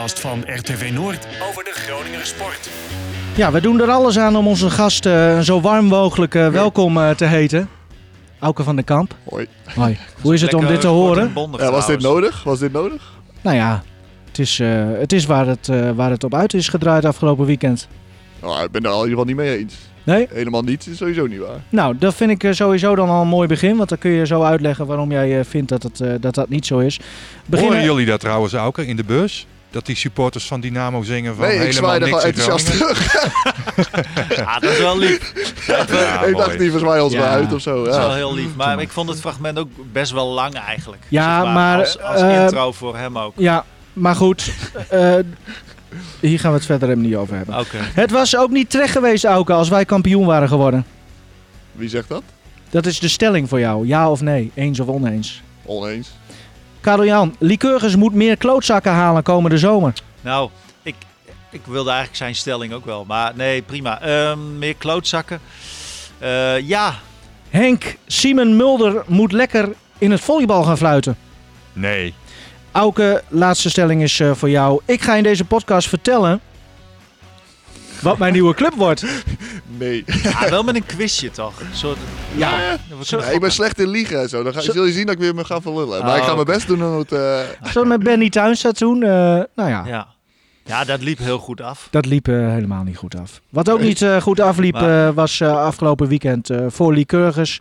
podcast van RTV Noord over de Groninger sport. Ja, we doen er alles aan om onze gast eh, zo warm mogelijk eh, welkom eh, te heten. Auke van den Kamp. Hoi. Hoi. Hoe is het om dit te horen? Ja, was dit nodig? Was dit nodig? Nou ja, het is, eh, het is waar, het, waar het op uit is gedraaid afgelopen weekend. Nou, ik ben er al in ieder geval niet mee eens. Nee? Helemaal niets is sowieso niet waar. Nou, dat vind ik sowieso dan al een mooi begin. Want dan kun je zo uitleggen waarom jij vindt dat, het, dat dat niet zo is. Horen jullie dat trouwens ook in de bus? Dat die supporters van Dynamo zingen van nee, ik helemaal zwaai er niks gewoon in enthousiast terug. Ja, dat is wel lief. Dat wel- Ja, ik mooi. dacht, die verzwaai ons Ja. wel uit of zo. dat is wel heel lief. Maar ik vond het fragment ook best wel lang eigenlijk. Ja, Zeg maar, Als, als eh, intro voor hem ook. Ja, maar goed. eh, hier gaan we het verder helemaal niet over hebben. Oké. Het was ook niet terecht geweest, Auke, als wij kampioen waren geworden. Wie zegt dat? Dat is de stelling voor jou. Ja of nee? Eens of oneens? Oneens. Karel Jan, Lycurgus moet meer klootzakken halen komende zomer. Nou, ik, ik wilde eigenlijk zijn stelling ook wel. Maar nee, prima. Ehm, meer klootzakken. Eh, ja, Henk, Simon Mulder moet lekker in het volleybal gaan fluiten. Nee. Auke, laatste stelling is eh, voor jou. Ik ga in deze podcast vertellen wat mijn nieuwe club wordt. Nee. ah, wel met een quizje toch? Een soort, Ja, Ja, ik ben slecht in liegen en zo. Dan ga, Zo- zul je zien dat ik weer me ga verlullen. Maar Oh, ik ga mijn oké. best doen om het... eh, we met Benny Tuinstad doen? Eh, nou ja, ja. ja, dat liep heel goed af. dat liep eh, helemaal niet goed af. Wat ook niet eh, goed afliep Maar- eh, was eh, afgelopen weekend eh, voor Lycurgus.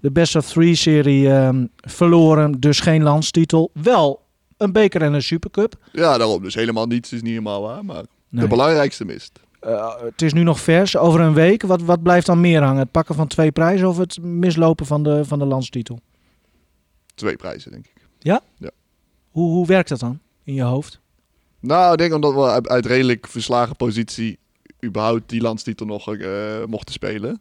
De Best of Three serie ehm, verloren, dus geen landstitel. Wel een beker en een supercup. ja, daarom. Dus helemaal niets is niet helemaal waar. Maar Nee. de belangrijkste mist. Eh, het is nu nog vers, over een week. Wat, wat blijft dan meer hangen? Het pakken van twee prijzen of het mislopen van de, van de landstitel? Twee prijzen, denk ik. Hoe, hoe werkt dat dan in je hoofd? Nou, ik denk omdat we uit, redelijk verslagen positie überhaupt die landstitel nog eh, mochten spelen.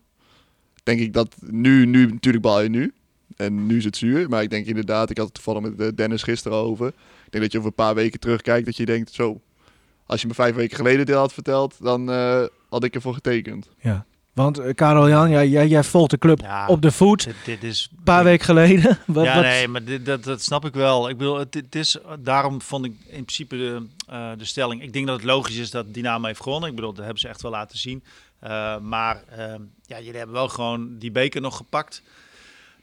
Denk ik dat nu, nu natuurlijk bal je nu. En nu is het zuur. Maar ik denk inderdaad, ik had het toevallig met eh, Dennis gisteren over. Ik denk dat je over een paar weken terugkijkt dat je denkt, zo, als je me vijf weken geleden dit had verteld, dan eh, had ik ervoor getekend. Ja. Want eh, Karel Jan, jij, jij, jij volgt de club Ja, op de voet. Dit, dit is Een paar weken geleden. Wat, ja, wat- nee, maar dit, dat, dat snap ik wel. Ik bedoel, het, het is, daarom vond ik in principe de, eh, de stelling. Ik denk dat het logisch is dat Dynamo heeft gewonnen. Ik bedoel, dat hebben ze echt wel laten zien. Eh, maar ehm, ja, jullie hebben wel gewoon die beker nog gepakt.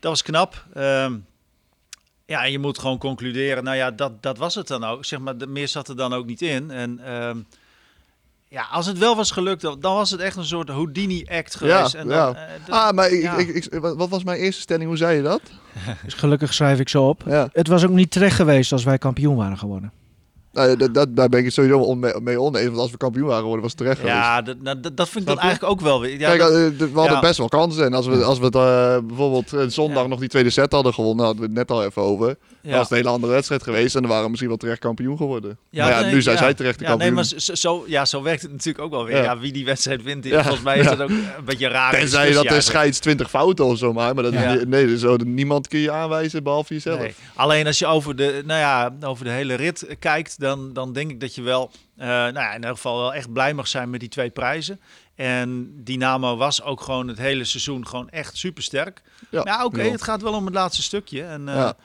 Dat was knap. Ehm, ja, en je moet gewoon concluderen. Nou ja, dat, dat was het dan ook. Zeg maar, de, meer zat er dan ook niet in. En ehm, ja, als het wel was gelukt, dan, was het echt een soort Houdini-act geweest. en dan, ja. eh, dat- Ah, maar ik, ja. ik, ik- wat wat was mijn eerste stelling? Hoe zei je dat? Dus gelukkig schrijf ik zo op. Ja. Het was ook niet terecht geweest als wij kampioen waren geworden. Nou, dat, dat, daar ben ik het sowieso on, mee oneens. Want als we kampioen waren geworden, was het terecht geweest. ja, dat, nou, dat, dat vind ik dan eigenlijk ook wel weer. Ja, Kijk, dat- eh, we hadden ja. best wel kansen. En als we, als we het, eh, bijvoorbeeld eh, zondag Ja. nog die tweede set hadden gewonnen, hadden we het net al even over. Ja. was het een hele andere wedstrijd geweest en dan waren we misschien wel terecht kampioen geworden. Ja, ja, nee, nu zijn ja. zij terecht de ja, kampioen. Nee, maar zo, zo- ja, zo werkt het natuurlijk ook wel weer. Ja. Ja. wie die wedstrijd wint, Ja, volgens mij is ja. dat ook een beetje raar. Tenzij dat de scheids 20 fouten of zo maar. Maar dat Ja. nee, dus zo, niemand kun je aanwijzen behalve jezelf. Nee. Alleen als je over de, nou ja, over de hele rit kijkt, dan, dan denk ik dat je wel, eh, nou ja, in ieder geval wel echt blij mag zijn met die twee prijzen. En Dynamo was ook gewoon het hele seizoen gewoon echt supersterk. Ja, Ja, oké, het gaat wel om het laatste stukje. En, eh, Ja.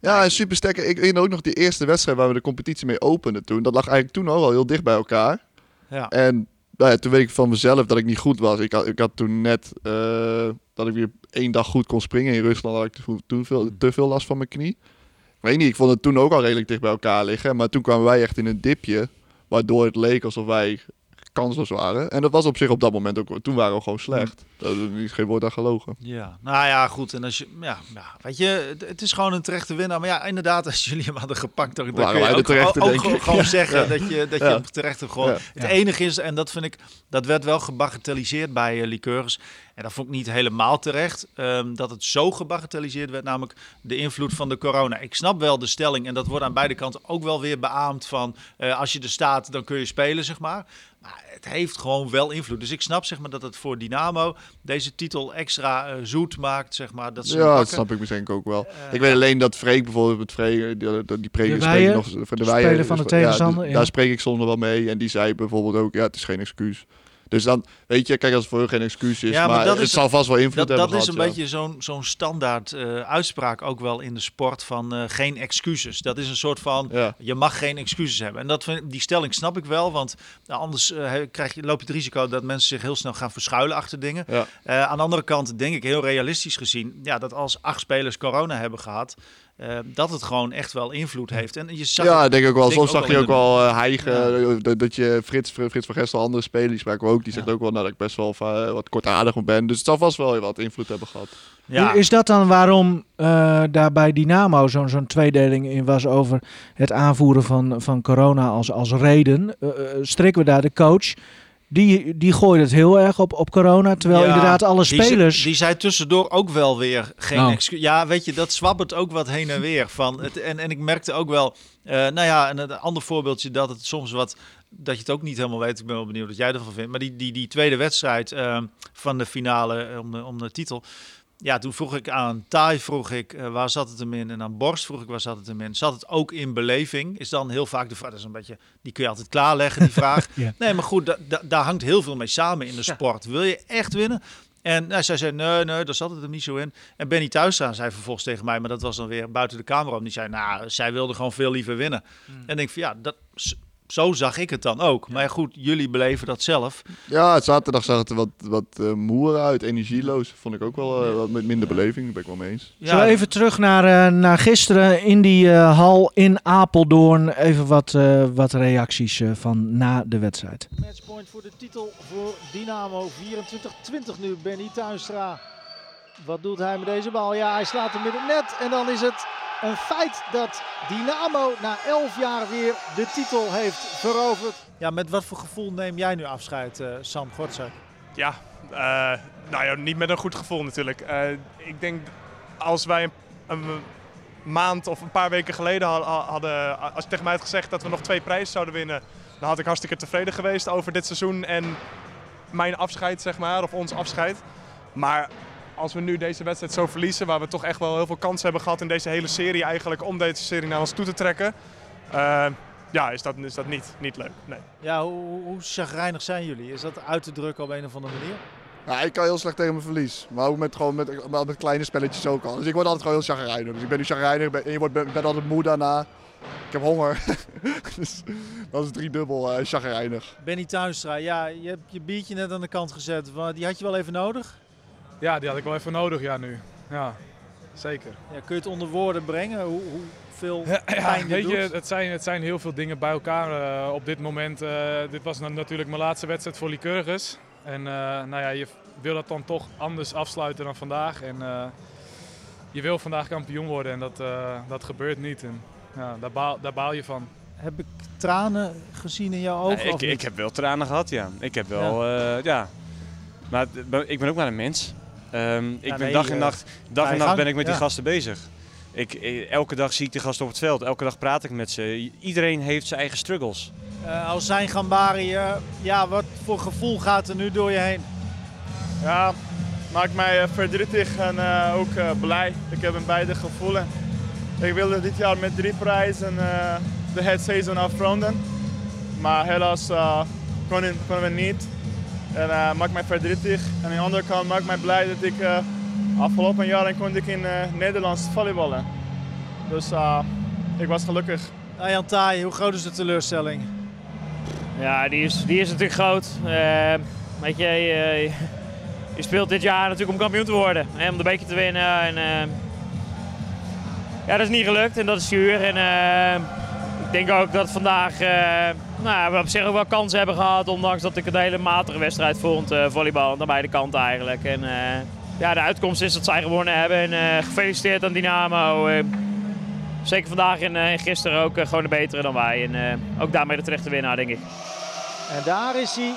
Ja, super sterk. Ik weet ook nog die eerste wedstrijd waar we de competitie mee openden toen. Dat lag eigenlijk toen ook al heel dicht bij elkaar. ja. En nou ja, toen weet ik van mezelf dat ik niet goed was. Ik had, ik had toen net eh, dat ik weer één dag goed kon springen. In Rusland had ik toen veel, te veel last van mijn knie. Ik weet niet, ik vond het toen ook al redelijk dicht bij elkaar liggen. Maar toen kwamen wij echt in een dipje. Waardoor het leek alsof wij kansloos waren. En dat was op zich op dat moment ook. Toen waren we gewoon slecht. Dat is geen woord aan gelogen. Ja, nou ja, goed. En als je, ja, ja, weet je, het, is gewoon een terechte winnaar. Maar ja, inderdaad, als jullie hem hadden gepakt, dan, dan kun je wij de ook, terechte, gewoon- ook zeggen Ja. dat je, dat je Ja. hem terecht hebt gewoon. Ja. Het enige is, en dat vind ik, dat werd wel gebagatelliseerd bij uh, Liqueurs. En dat vond ik niet helemaal terecht, ehm, dat het zo gebagatelliseerd werd, namelijk de invloed van de corona. Ik snap wel de stelling, en dat wordt aan beide kanten ook wel weer beaamd van, eh, als je er staat, dan kun je spelen, zeg maar. Maar het heeft gewoon wel invloed. Dus ik snap zeg maar dat het voor Dynamo deze titel extra eh, zoet maakt, zeg maar. Dat ze Ja, dat snap ik misschien ook wel. Eh, ik weet alleen dat Freek bijvoorbeeld met Freek, die, die, die preek, De nog voor de speler Weijer, van de ja, tegenstander, ja. Daar spreek ik soms nog wel mee. En die zei bijvoorbeeld ook, ja, het is geen excuus. Dus dan, weet je, kijk, als het voor hun geen excuus is, Ja, maar maar, dat het is- zal vast wel invloed Dat, hebben dat is een ja. beetje zo'n zo'n standaard eh, uitspraak ook wel in de sport van eh, geen excuses. Dat is een soort van, Ja. je mag geen excuses hebben. En dat, die stelling snap ik wel, want nou, anders eh, krijg je, loop je het risico dat mensen zich heel snel gaan verschuilen achter dingen. Eh, aan de andere kant denk ik heel realistisch gezien, ja, dat als acht spelers corona hebben gehad, eh, dat het gewoon echt wel invloed heeft. En je zag ja, het- ik denk ook wel. denk Soms zag je ook wel hijgen. eh, Dat, dat je Frits, Frits van Gestel, andere spelers, die spraken we ook. Die zegt Ja. ook wel nou, dat ik best wel eh, wat kortaardig op ben. Dus het zal vast wel wat invloed hebben gehad. ja, Is dat dan waarom eh, daar bij Dynamo zo'n zo'n tweedeling in was over het aanvoeren van, van corona als, als reden? Strikken we daar de coach? Die, die gooide het heel erg op, op corona, terwijl Ja, inderdaad alle die ze- spelers... Die, zei tussendoor ook wel weer geen Oh. excuus. Ja, weet je, dat zwabbert ook wat heen en weer. Van het, en, en ik merkte ook wel, eh, nou ja, en een ander voorbeeldje dat het soms wat, dat je het ook niet helemaal weet. Ik ben wel benieuwd wat jij ervan vindt. Maar die, die, die tweede wedstrijd eh, van de finale om de, om de titel. Ja, toen vroeg ik aan Thai, vroeg ik eh, waar zat het hem in? En aan Borst vroeg ik waar zat het hem in? Zat het ook in beleving? Is dan heel vaak de vraag, dat is een beetje, die kun je altijd klaarleggen, die vraag. Ja. Nee, maar goed, da- da- daar hangt heel veel mee samen in de sport. Wil je echt winnen? En nou, zij zei, nee, nee, daar zat het hem niet zo in. En Benny Thuisstaan zei vervolgens tegen mij, maar dat was dan weer buiten de camera om. Die zei, nou, zij wilde gewoon veel liever winnen. En ik denk van, ja, dat, zo zag ik het dan ook. Maar goed, jullie beleven dat zelf. Ja, zaterdag zag het er wat, wat eh, moer uit, energieloos. Vond ik ook wel eh, wat met minder beleving, daar ben ik wel mee eens. Zullen we even terug naar, eh, naar gisteren in die eh, hal in Apeldoorn. Even wat, eh, wat reacties eh, van na de wedstrijd. Matchpoint voor de titel voor Dynamo. 24-20 nu, Benny Tuinstra. Wat doet hij met deze bal? Ja, hij slaat hem in het net. En dan is het een feit dat Dynamo na 11 jaar weer de titel heeft veroverd. Ja, met wat voor gevoel neem jij nu afscheid, eh, Sam Gortzak? Ja, eh, nou ja, niet met een goed gevoel natuurlijk. Eh, ik denk als wij een, een maand of een paar weken geleden ha- ha- hadden, als je tegen mij had gezegd dat we nog twee prijzen zouden winnen, dan had ik hartstikke tevreden geweest over dit seizoen en mijn afscheid, zeg maar, of ons afscheid. Maar als we nu deze wedstrijd zo verliezen, waar we toch echt wel heel veel kansen hebben gehad in deze hele serie eigenlijk, om deze serie naar ons toe te trekken, eh, ja, is dat, is dat niet, niet leuk. Nee. Ja, hoe, hoe- chagrijnig zijn jullie? Is dat uit te drukken op een of andere manier? Ja, ik kan heel slecht tegen mijn verlies. Maar ook met, gewoon met, met, met kleine spelletjes ook al. Dus ik word altijd gewoon heel chagrijnig. Dus ik ben nu chagrijnig ben- en je wordt, ben, ben altijd moe daarna. Ik heb honger. dus dat is driedubbel eh chagrijnig. Benny Tuinstra, ja, je hebt je biertje net aan de kant gezet. Die had je wel even nodig. Ja, die had ik wel even nodig, ja, nu. Ja, zeker. Ja, kun je het onder woorden brengen? Hoe, hoeveel Ja, pijn dit weet je, doet? het zijn, het zijn heel veel dingen bij elkaar eh, op dit moment. eh, dit was na- natuurlijk mijn laatste wedstrijd voor Lycurgus. En eh, nou ja, je wil dat dan toch anders afsluiten dan vandaag. En eh, je wil vandaag kampioen worden en dat, eh, dat gebeurt niet. En, ja, daar, baal, daar baal je van. Heb ik tranen gezien in jouw ogen? Ja, ik, ik heb wel tranen gehad, ja. Ik heb wel, ja. ja. Maar ik ben ook maar een mens. Ehm, ik Ja, ben nee, dag en eh, nacht, dag en nacht ben ik met die Ja. gasten bezig. Ik, eh, elke dag zie ik de gasten op het veld. Elke dag praat ik met ze. Iedereen heeft zijn eigen struggles. Eh, als zijn Gambari, eh, ja, wat voor gevoel gaat er nu door je heen? Ja, maakt mij verdrietig en eh, ook eh, blij. Ik heb een beide gevoelen. Ik wilde dit jaar met drie prijzen eh, de het seizoen afronden. Maar helaas eh, konden, konden we niet. En eh, maakt mij verdrietig. En aan de andere kant maakt mij blij dat ik eh, afgelopen jaren kon ik in eh Nederlands volleyballen. Dus eh, ik was gelukkig. Arjan Taai, hoe groot is de teleurstelling? Ja, die is, die is natuurlijk groot. Eh, weet je, je, je speelt dit jaar natuurlijk om kampioen te worden. Hè, om de beker te winnen. En, eh, ja, dat is niet gelukt en dat is zuur. En, eh, ik denk ook dat vandaag eh, nou, we op zich ook wel kansen hebben gehad. Ondanks dat ik een hele matige wedstrijd vond, eh, volleybal, aan beide kanten eigenlijk. En, eh, ja, de uitkomst is dat zij gewonnen hebben. En gefeliciteerd aan Dynamo. Zeker vandaag en gisteren ook gewoon de betere dan wij. En ook daarmee de terechte winnaar, denk ik. En daar is hij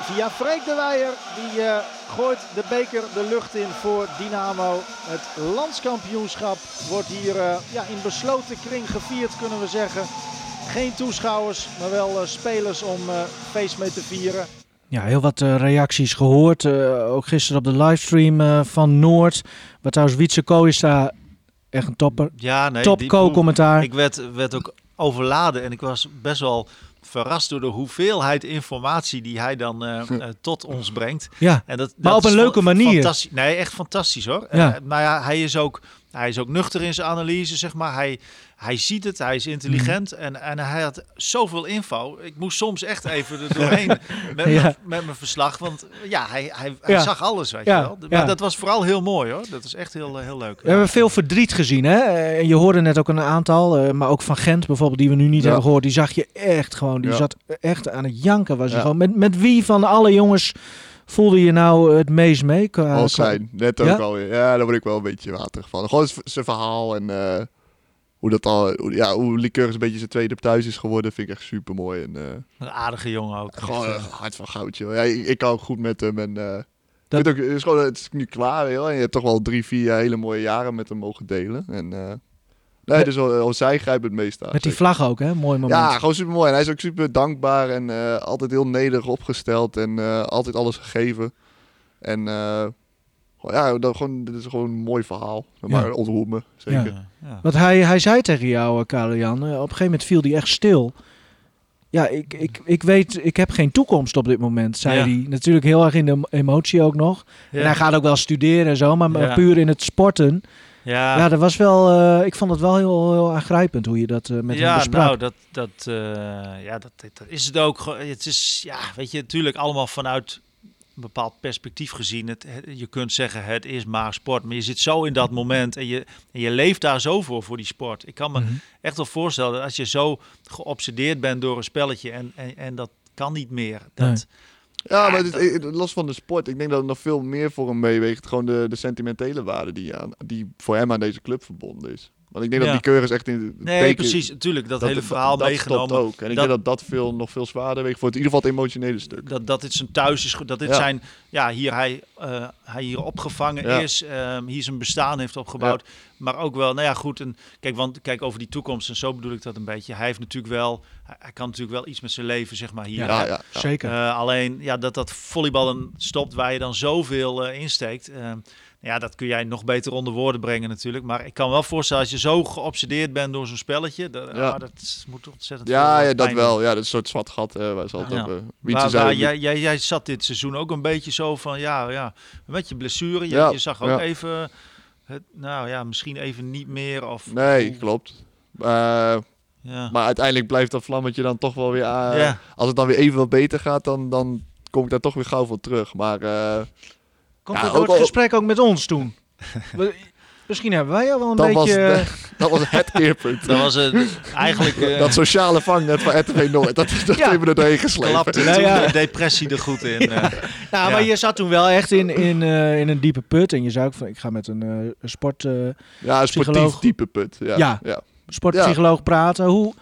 via Freek de Weijer. Die gooit de beker de lucht in voor Dynamo. Het landskampioenschap wordt hier eh, ja, in besloten kring gevierd kunnen we zeggen. Geen toeschouwers, maar wel eh, spelers om eh, feest mee te vieren. Ja, heel wat eh, reacties gehoord. Eh, ook gisteren op de livestream eh, van Noord. Waar trouwens Wietse Kooijsta echt een topper. Ja, nee. Top co-commentaar. Ik werd, werd ook overladen en ik was best wel verrast door de hoeveelheid informatie die hij dan eh, eh, tot ons brengt. Ja, En dat, maar dat op een leuke manier. Nee, echt fantastisch hoor. Ja. Eh, maar ja, hij is ook, hij is ook nuchter in zijn analyse, zeg maar. Hij, hij ziet het, hij is intelligent Mhm. en, en hij had zoveel info. Ik moest soms echt even er doorheen met, Ja. met mijn verslag, want ja, hij, hij, hij Ja. zag alles, weet Ja, je wel. Maar dat was vooral heel mooi hoor. Dat is echt heel, eh, heel leuk. We hebben veel verdriet gezien, hè? Eh, En je hoorde net ook een aantal, eh, maar ook van Gent bijvoorbeeld, die we nu niet hebben gehoord. Die zag je echt gewoon, die zat echt aan het janken. Was hij gewoon. Met, met wie van alle jongens voelde je nou het meest mee? Qua- qua- zijn, net ook Ja? alweer. Ja, daar word ik wel een beetje waterig van. Gewoon zijn verhaal en eh, hoe dat al, hoe, ja, hoe Liqueurs een beetje zijn tweede thuis is geworden, vind ik echt super mooi. En eh, Een aardige jongen ook. gewoon een hart van goud, joh. Ja, ik, ik kan ook goed met hem en eh, Dat- ik ook, het, is gewoon, het is nu klaar, joh. En je hebt toch wel drie, vier hele mooie jaren met hem mogen delen. En eh, nee, dus wel, zij grijpt het meest aan. Met die zeker. vlag ook, hè? Mooi moment. Ja, gewoon super mooi. En hij is ook super dankbaar en eh, altijd heel nederig opgesteld en eh, altijd alles gegeven. En eh, gewoon, ja, dat, gewoon, dit is gewoon een mooi verhaal. Maar Ja. ontroert me, zeker. Ja. ja. Want hij, hij zei tegen jou, Karel-Jan, eh, op een gegeven moment viel hij echt stil. Ja, ik, ik, ik weet, ik heb geen toekomst op dit moment, zei Ja. hij. Natuurlijk heel erg in de emotie ook nog. Ja. En hij gaat ook wel studeren en zo, maar maar Ja. puur in het sporten. Ja, Ja, dat was wel, eh, ik vond het wel heel, heel aangrijpend hoe je dat eh, met hem ja, besprak. nou, dat, dat, eh, ja, dat, dat is het ook. Het is, ja, weet je, natuurlijk allemaal vanuit een bepaald perspectief gezien. Het, je kunt zeggen, het is maar sport. Maar je zit zo in dat moment en je, en je leeft daar zo voor, voor die sport. Ik kan me Mhm. echt wel voorstellen dat als je zo geobsedeerd bent door een spelletje en, en, en dat kan niet meer. Dat, Nee. Ja, maar het is- eh, los van de sport, ik denk dat het nog veel meer voor hem meeweegt. Gewoon de, de sentimentele waarde die, aan, die voor hem aan deze club verbonden is. Want ik denk Ja. dat die keurig echt in het Nee, teken- precies. Natuurlijk, dat, hele verhaal dat meegenomen. stopt ook. En ik Dat- denk dat dat veel, nog veel zwaarder weegt voor het, in ieder geval het emotionele stuk. dat, dat dit zijn thuis is, dat dit Ja. zijn, ja, hier hij, eh, hij hier opgevangen Ja. is, ehm, hier zijn bestaan heeft opgebouwd, maar ook wel, nou ja, goed, en kijk, want kijk over die toekomst en zo bedoel ik dat een beetje. Hij heeft natuurlijk wel, hij, kan natuurlijk wel iets met zijn leven, zeg maar hier. Ja. Zeker. Eh, alleen, ja, dat dat volleyballen stopt waar je dan zoveel eh, insteekt. Ehm, ja, dat kun jij nog beter onder woorden brengen natuurlijk. Maar ik kan wel voorstellen, als je zo geobsedeerd bent door zo'n spelletje, dat, Ja. ah, dat moet ontzettend Ja, ja, dat doen. wel. Ja, dat is een soort zwart gat. eh waar ze altijd Ja. op, eh, jij, jij, jij zat dit seizoen ook een beetje zo van, ja, ja met je blessure. Je, Ja, je zag ook ja. even, het, nou ja, misschien even niet meer. Of, Nee, klopt. Eh, Ja. maar uiteindelijk blijft dat vlammetje dan toch wel weer aan. Als het dan weer even wat beter gaat, dan, dan kom ik daar toch weer gauw voor terug. Maar Komt Ja, dat ook het al- gesprek ook met ons toen? Misschien hebben wij jou wel een dat, was, beetje... de- dat was het keerpunt. Dat was het eigenlijk... eh, dat sociale vangnet van RTV Noord, dat, dat Ja. hebben we er doorheen geslepen. klapte Nou ja. de depressie er goed in. eh. Nou, maar Ja. je zat toen wel echt in, in, eh, in een diepe put. En je zei ook van, ik ga met een, eh, sport, eh, Ja, een sportief Psycholoog. type put. Ja. Ja. ja. sportpsycholoog praten. Hoe,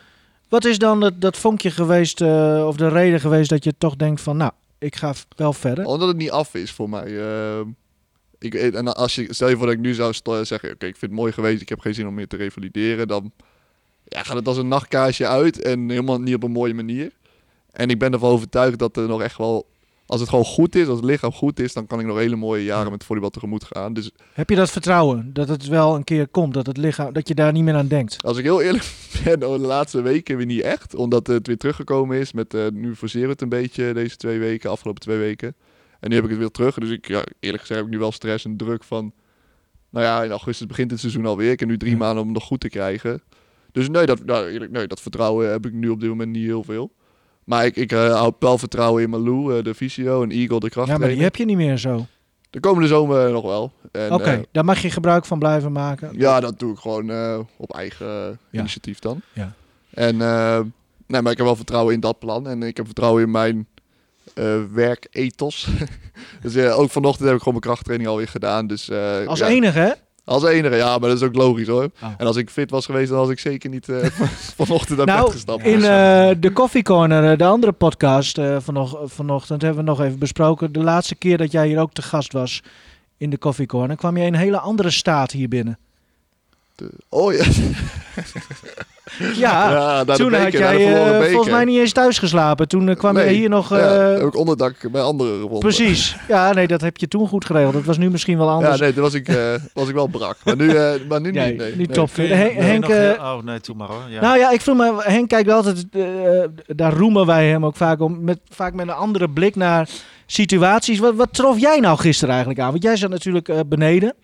wat is dan dat, dat vonkje geweest, eh, of de reden geweest dat je toch denkt van, nou, ik ga wel verder? Omdat het niet af is voor mij. eh. ik, en als je, stel je voor dat ik nu zou zeggen, oké, ik vind het mooi geweest, ik heb geen zin om meer te revalideren, dan ja, gaat het als een nachtkaarsje uit en helemaal niet op een mooie manier. En ik ben ervan overtuigd dat er nog echt wel, als het gewoon goed is, als het lichaam goed is, dan kan ik nog hele mooie jaren met volleybal tegemoet gaan. Dus Heb je dat vertrouwen dat het wel een keer komt, dat het lichaam, dat je daar niet meer aan denkt? als ik heel eerlijk ben, de laatste weken weer niet echt, omdat het weer teruggekomen is. Met, eh, nu forceren we het een beetje deze twee weken, afgelopen twee weken. En nu heb ik het weer terug. Dus ik, ja, eerlijk gezegd heb ik nu wel stress en druk van... Nou ja, in augustus begint het seizoen alweer. Ik heb nu drie Ja. maanden om het nog goed te krijgen. Dus nee, dat, nou, eerlijk, nee, dat vertrouwen heb ik nu op dit moment niet heel veel. Maar ik, ik eh, hou wel vertrouwen in Malou, eh, de fysio, en Eagle, de Ja, krachttrainer. maar die heb je niet meer zo. De komende zomer nog wel. Oké, eh, daar mag je gebruik van blijven maken. ja, dat doe ik gewoon op eigen Ja. initiatief dan. Ja. En nee, maar ik heb wel vertrouwen in dat plan. En ik heb vertrouwen in mijn werkethos. dus ook vanochtend heb ik gewoon mijn krachttraining alweer gedaan. Dus, Als ja, enige, hè? Als enige, ja, maar dat is ook logisch hoor. Oh. En als ik fit was geweest, dan was ik zeker niet eh, vanochtend naar bed Nou, gestapt. in eh, de Coffee Corner, eh, de andere podcast vanog vanochtend, hebben we nog even besproken. De laatste keer dat jij hier ook te gast was in de Coffee Corner, kwam je in een hele andere staat hier binnen. De- oh ja. Ja, Ja, toen beker, had jij eh, volgens mij niet eens thuis geslapen. Toen eh, kwam Nee. je hier nog... Ja, eh, heb ik onderdak bij anderen gevonden. precies. Ja, nee, dat heb je toen goed geregeld. Dat was nu misschien wel Ja, anders. nee, toen was ik, eh, was ik wel brak. Maar nu, eh, maar nu Nee, niet. Nee, niet nee. top. Je- Henk, heel- oh nee, toe maar hoor. Ja. Nou ja, ik vroeg me, Henk kijkt wel altijd, daar roemen wij hem ook vaak om, met, vaak met een andere blik naar situaties. Wat, wat trof jij nou gisteren eigenlijk aan? Want jij zat natuurlijk eh, beneden,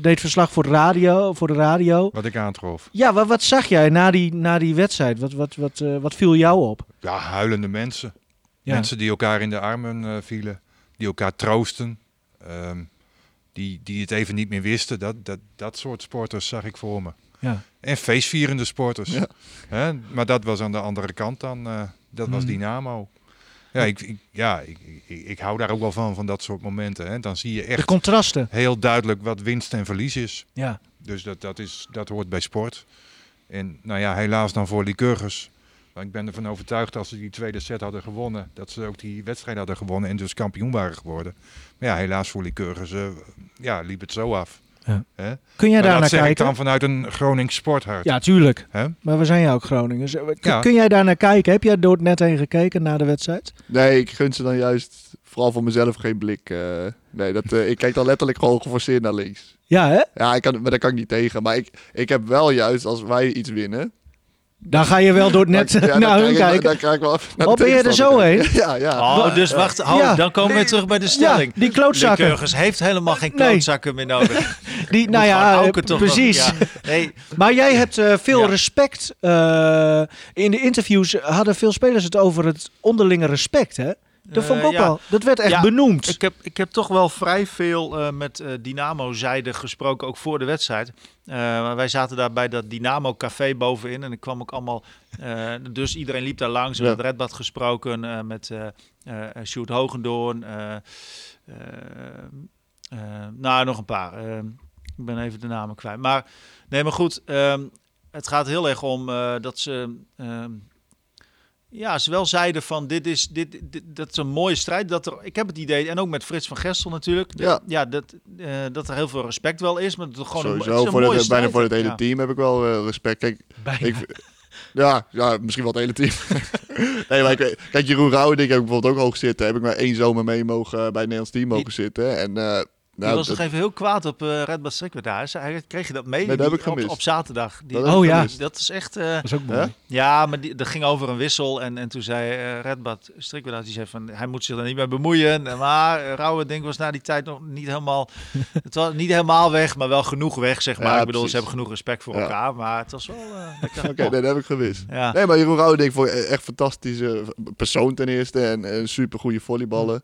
deed verslag voor de radio. Voor de radio. Wat ik aantrof. Ja, wat, wat zag jij na die, na die wedstrijd? Wat, wat, wat, eh, wat viel jou op? Ja, huilende mensen. Ja. Mensen die elkaar in de armen eh, vielen. Die elkaar troosten. Ehm, die, die het even niet meer wisten. Dat, dat, dat soort sporters zag ik voor me. Ja. En feestvierende sporters. Ja. Hè? Maar dat was aan de andere kant dan. eh, dat was Mm. Dynamo. Ja, ik, ik, ja ik, ik, ik hou daar ook wel van, van dat soort momenten. Hè? Dan zie je De echt contrasten. heel duidelijk wat winst en verlies is. Ja. Dus dat, dat, is, dat hoort bij sport. En nou ja, helaas dan voor Lycurgus. Maar ik ben ervan overtuigd als ze die tweede set hadden gewonnen, dat ze ook die wedstrijd hadden gewonnen en dus kampioen waren geworden. Maar ja, helaas voor Lycurgus eh, ja, liep het zo af. Ja. Hè? Kun jij daar dat naar zeg ik kijken? dan vanuit een Gronings sporthart. Ja, tuurlijk. Hè? Maar we zijn ja ook Groningers. Kun, Ja. kun jij daar naar kijken? Heb jij door het net heen gekeken na de wedstrijd? Nee, ik gun ze dan juist vooral voor mezelf geen blik. eh, nee, dat, eh, ik kijk dan letterlijk gewoon geforceerd naar links. Ja, hè? Ja, ik kan, maar daar kan ik niet tegen. Maar ik, ik heb wel juist, als wij iets winnen... Dan ga je wel door het net ja, dan naar hun kijk ik- kijken. Dan kijk ik wel even naar Oh, de ben je er zo kijken. Ja, ja. Oh, dus wacht, oh, Ja. dan komen we terug bij de stelling. Ja, die klootzakken. Lycurgus heeft helemaal geen Nee. klootzakken meer nodig. Die, nou ja, eh, nog- precies. Nee, Maar jij hebt eh, veel Ja. respect. eh, in de interviews hadden veel spelers het over het onderlinge respect, hè? Dat vond ik Eh, ook ja. wel. Dat werd echt Ja, benoemd. Ik heb, ik heb toch wel vrij veel eh, met eh, Dynamo-zijde gesproken, ook voor de wedstrijd. Wij zaten daar bij dat Dynamo-café bovenin en ik kwam ook allemaal... dus iedereen liep daar langs. We Ja. met Redbad gesproken, met eh Sjoerd Hogendoorn. nou, nog een paar. Ik ben even de namen kwijt. Maar, nee, maar goed. ehm, het gaat heel erg om dat ze... ehm, ja, ze wel zeiden van dit is, dit, dit, dat is een mooie strijd. Dat er, ik heb het idee, en ook met Frits van Gestel natuurlijk, dat- Ja. dat, eh, dat er heel veel respect wel is. Maar dat het gewoon een, het is Sowieso, een voor mooie het, bijna voor het hele Ja. team heb ik wel eh, respect. Kijk, ik, ja, ja, misschien wel het hele team. nee, maar ik, kijk, Jeroen Rauwendijk heb ik bijvoorbeeld ook hoog zitten. Heb ik maar één zomer mee mogen, bij het Nederlands team mogen zitten. En, eh, Die nou, was nog even heel kwaad op eh Red Bull Strikwet daar. Ze- hij- Kreeg je dat mee? Nee, dat heb Die- ik gemist. Op, op zaterdag. Die- dat heb Oh, ik ja. dat is echt... eh, Dat is ook mooi. Hè? ja, maar die, dat ging over een wissel. En, en toen zei eh Redbad Strikwet, die zei van... Hij moet zich er niet mee bemoeien. En- Maar uh, Rauwe denk was na die tijd nog niet helemaal... het was niet helemaal weg, maar wel genoeg weg, zeg maar. Ja, ik bedoel, precies. ze hebben genoeg respect voor Ja. elkaar. Maar het was wel... eh. Oké, nee, dat heb ik gewist. Ja. Nee, maar Jeroen Rauwendijk vond ik echt fantastische persoon ten eerste. En een super goede volleyballer. Uh,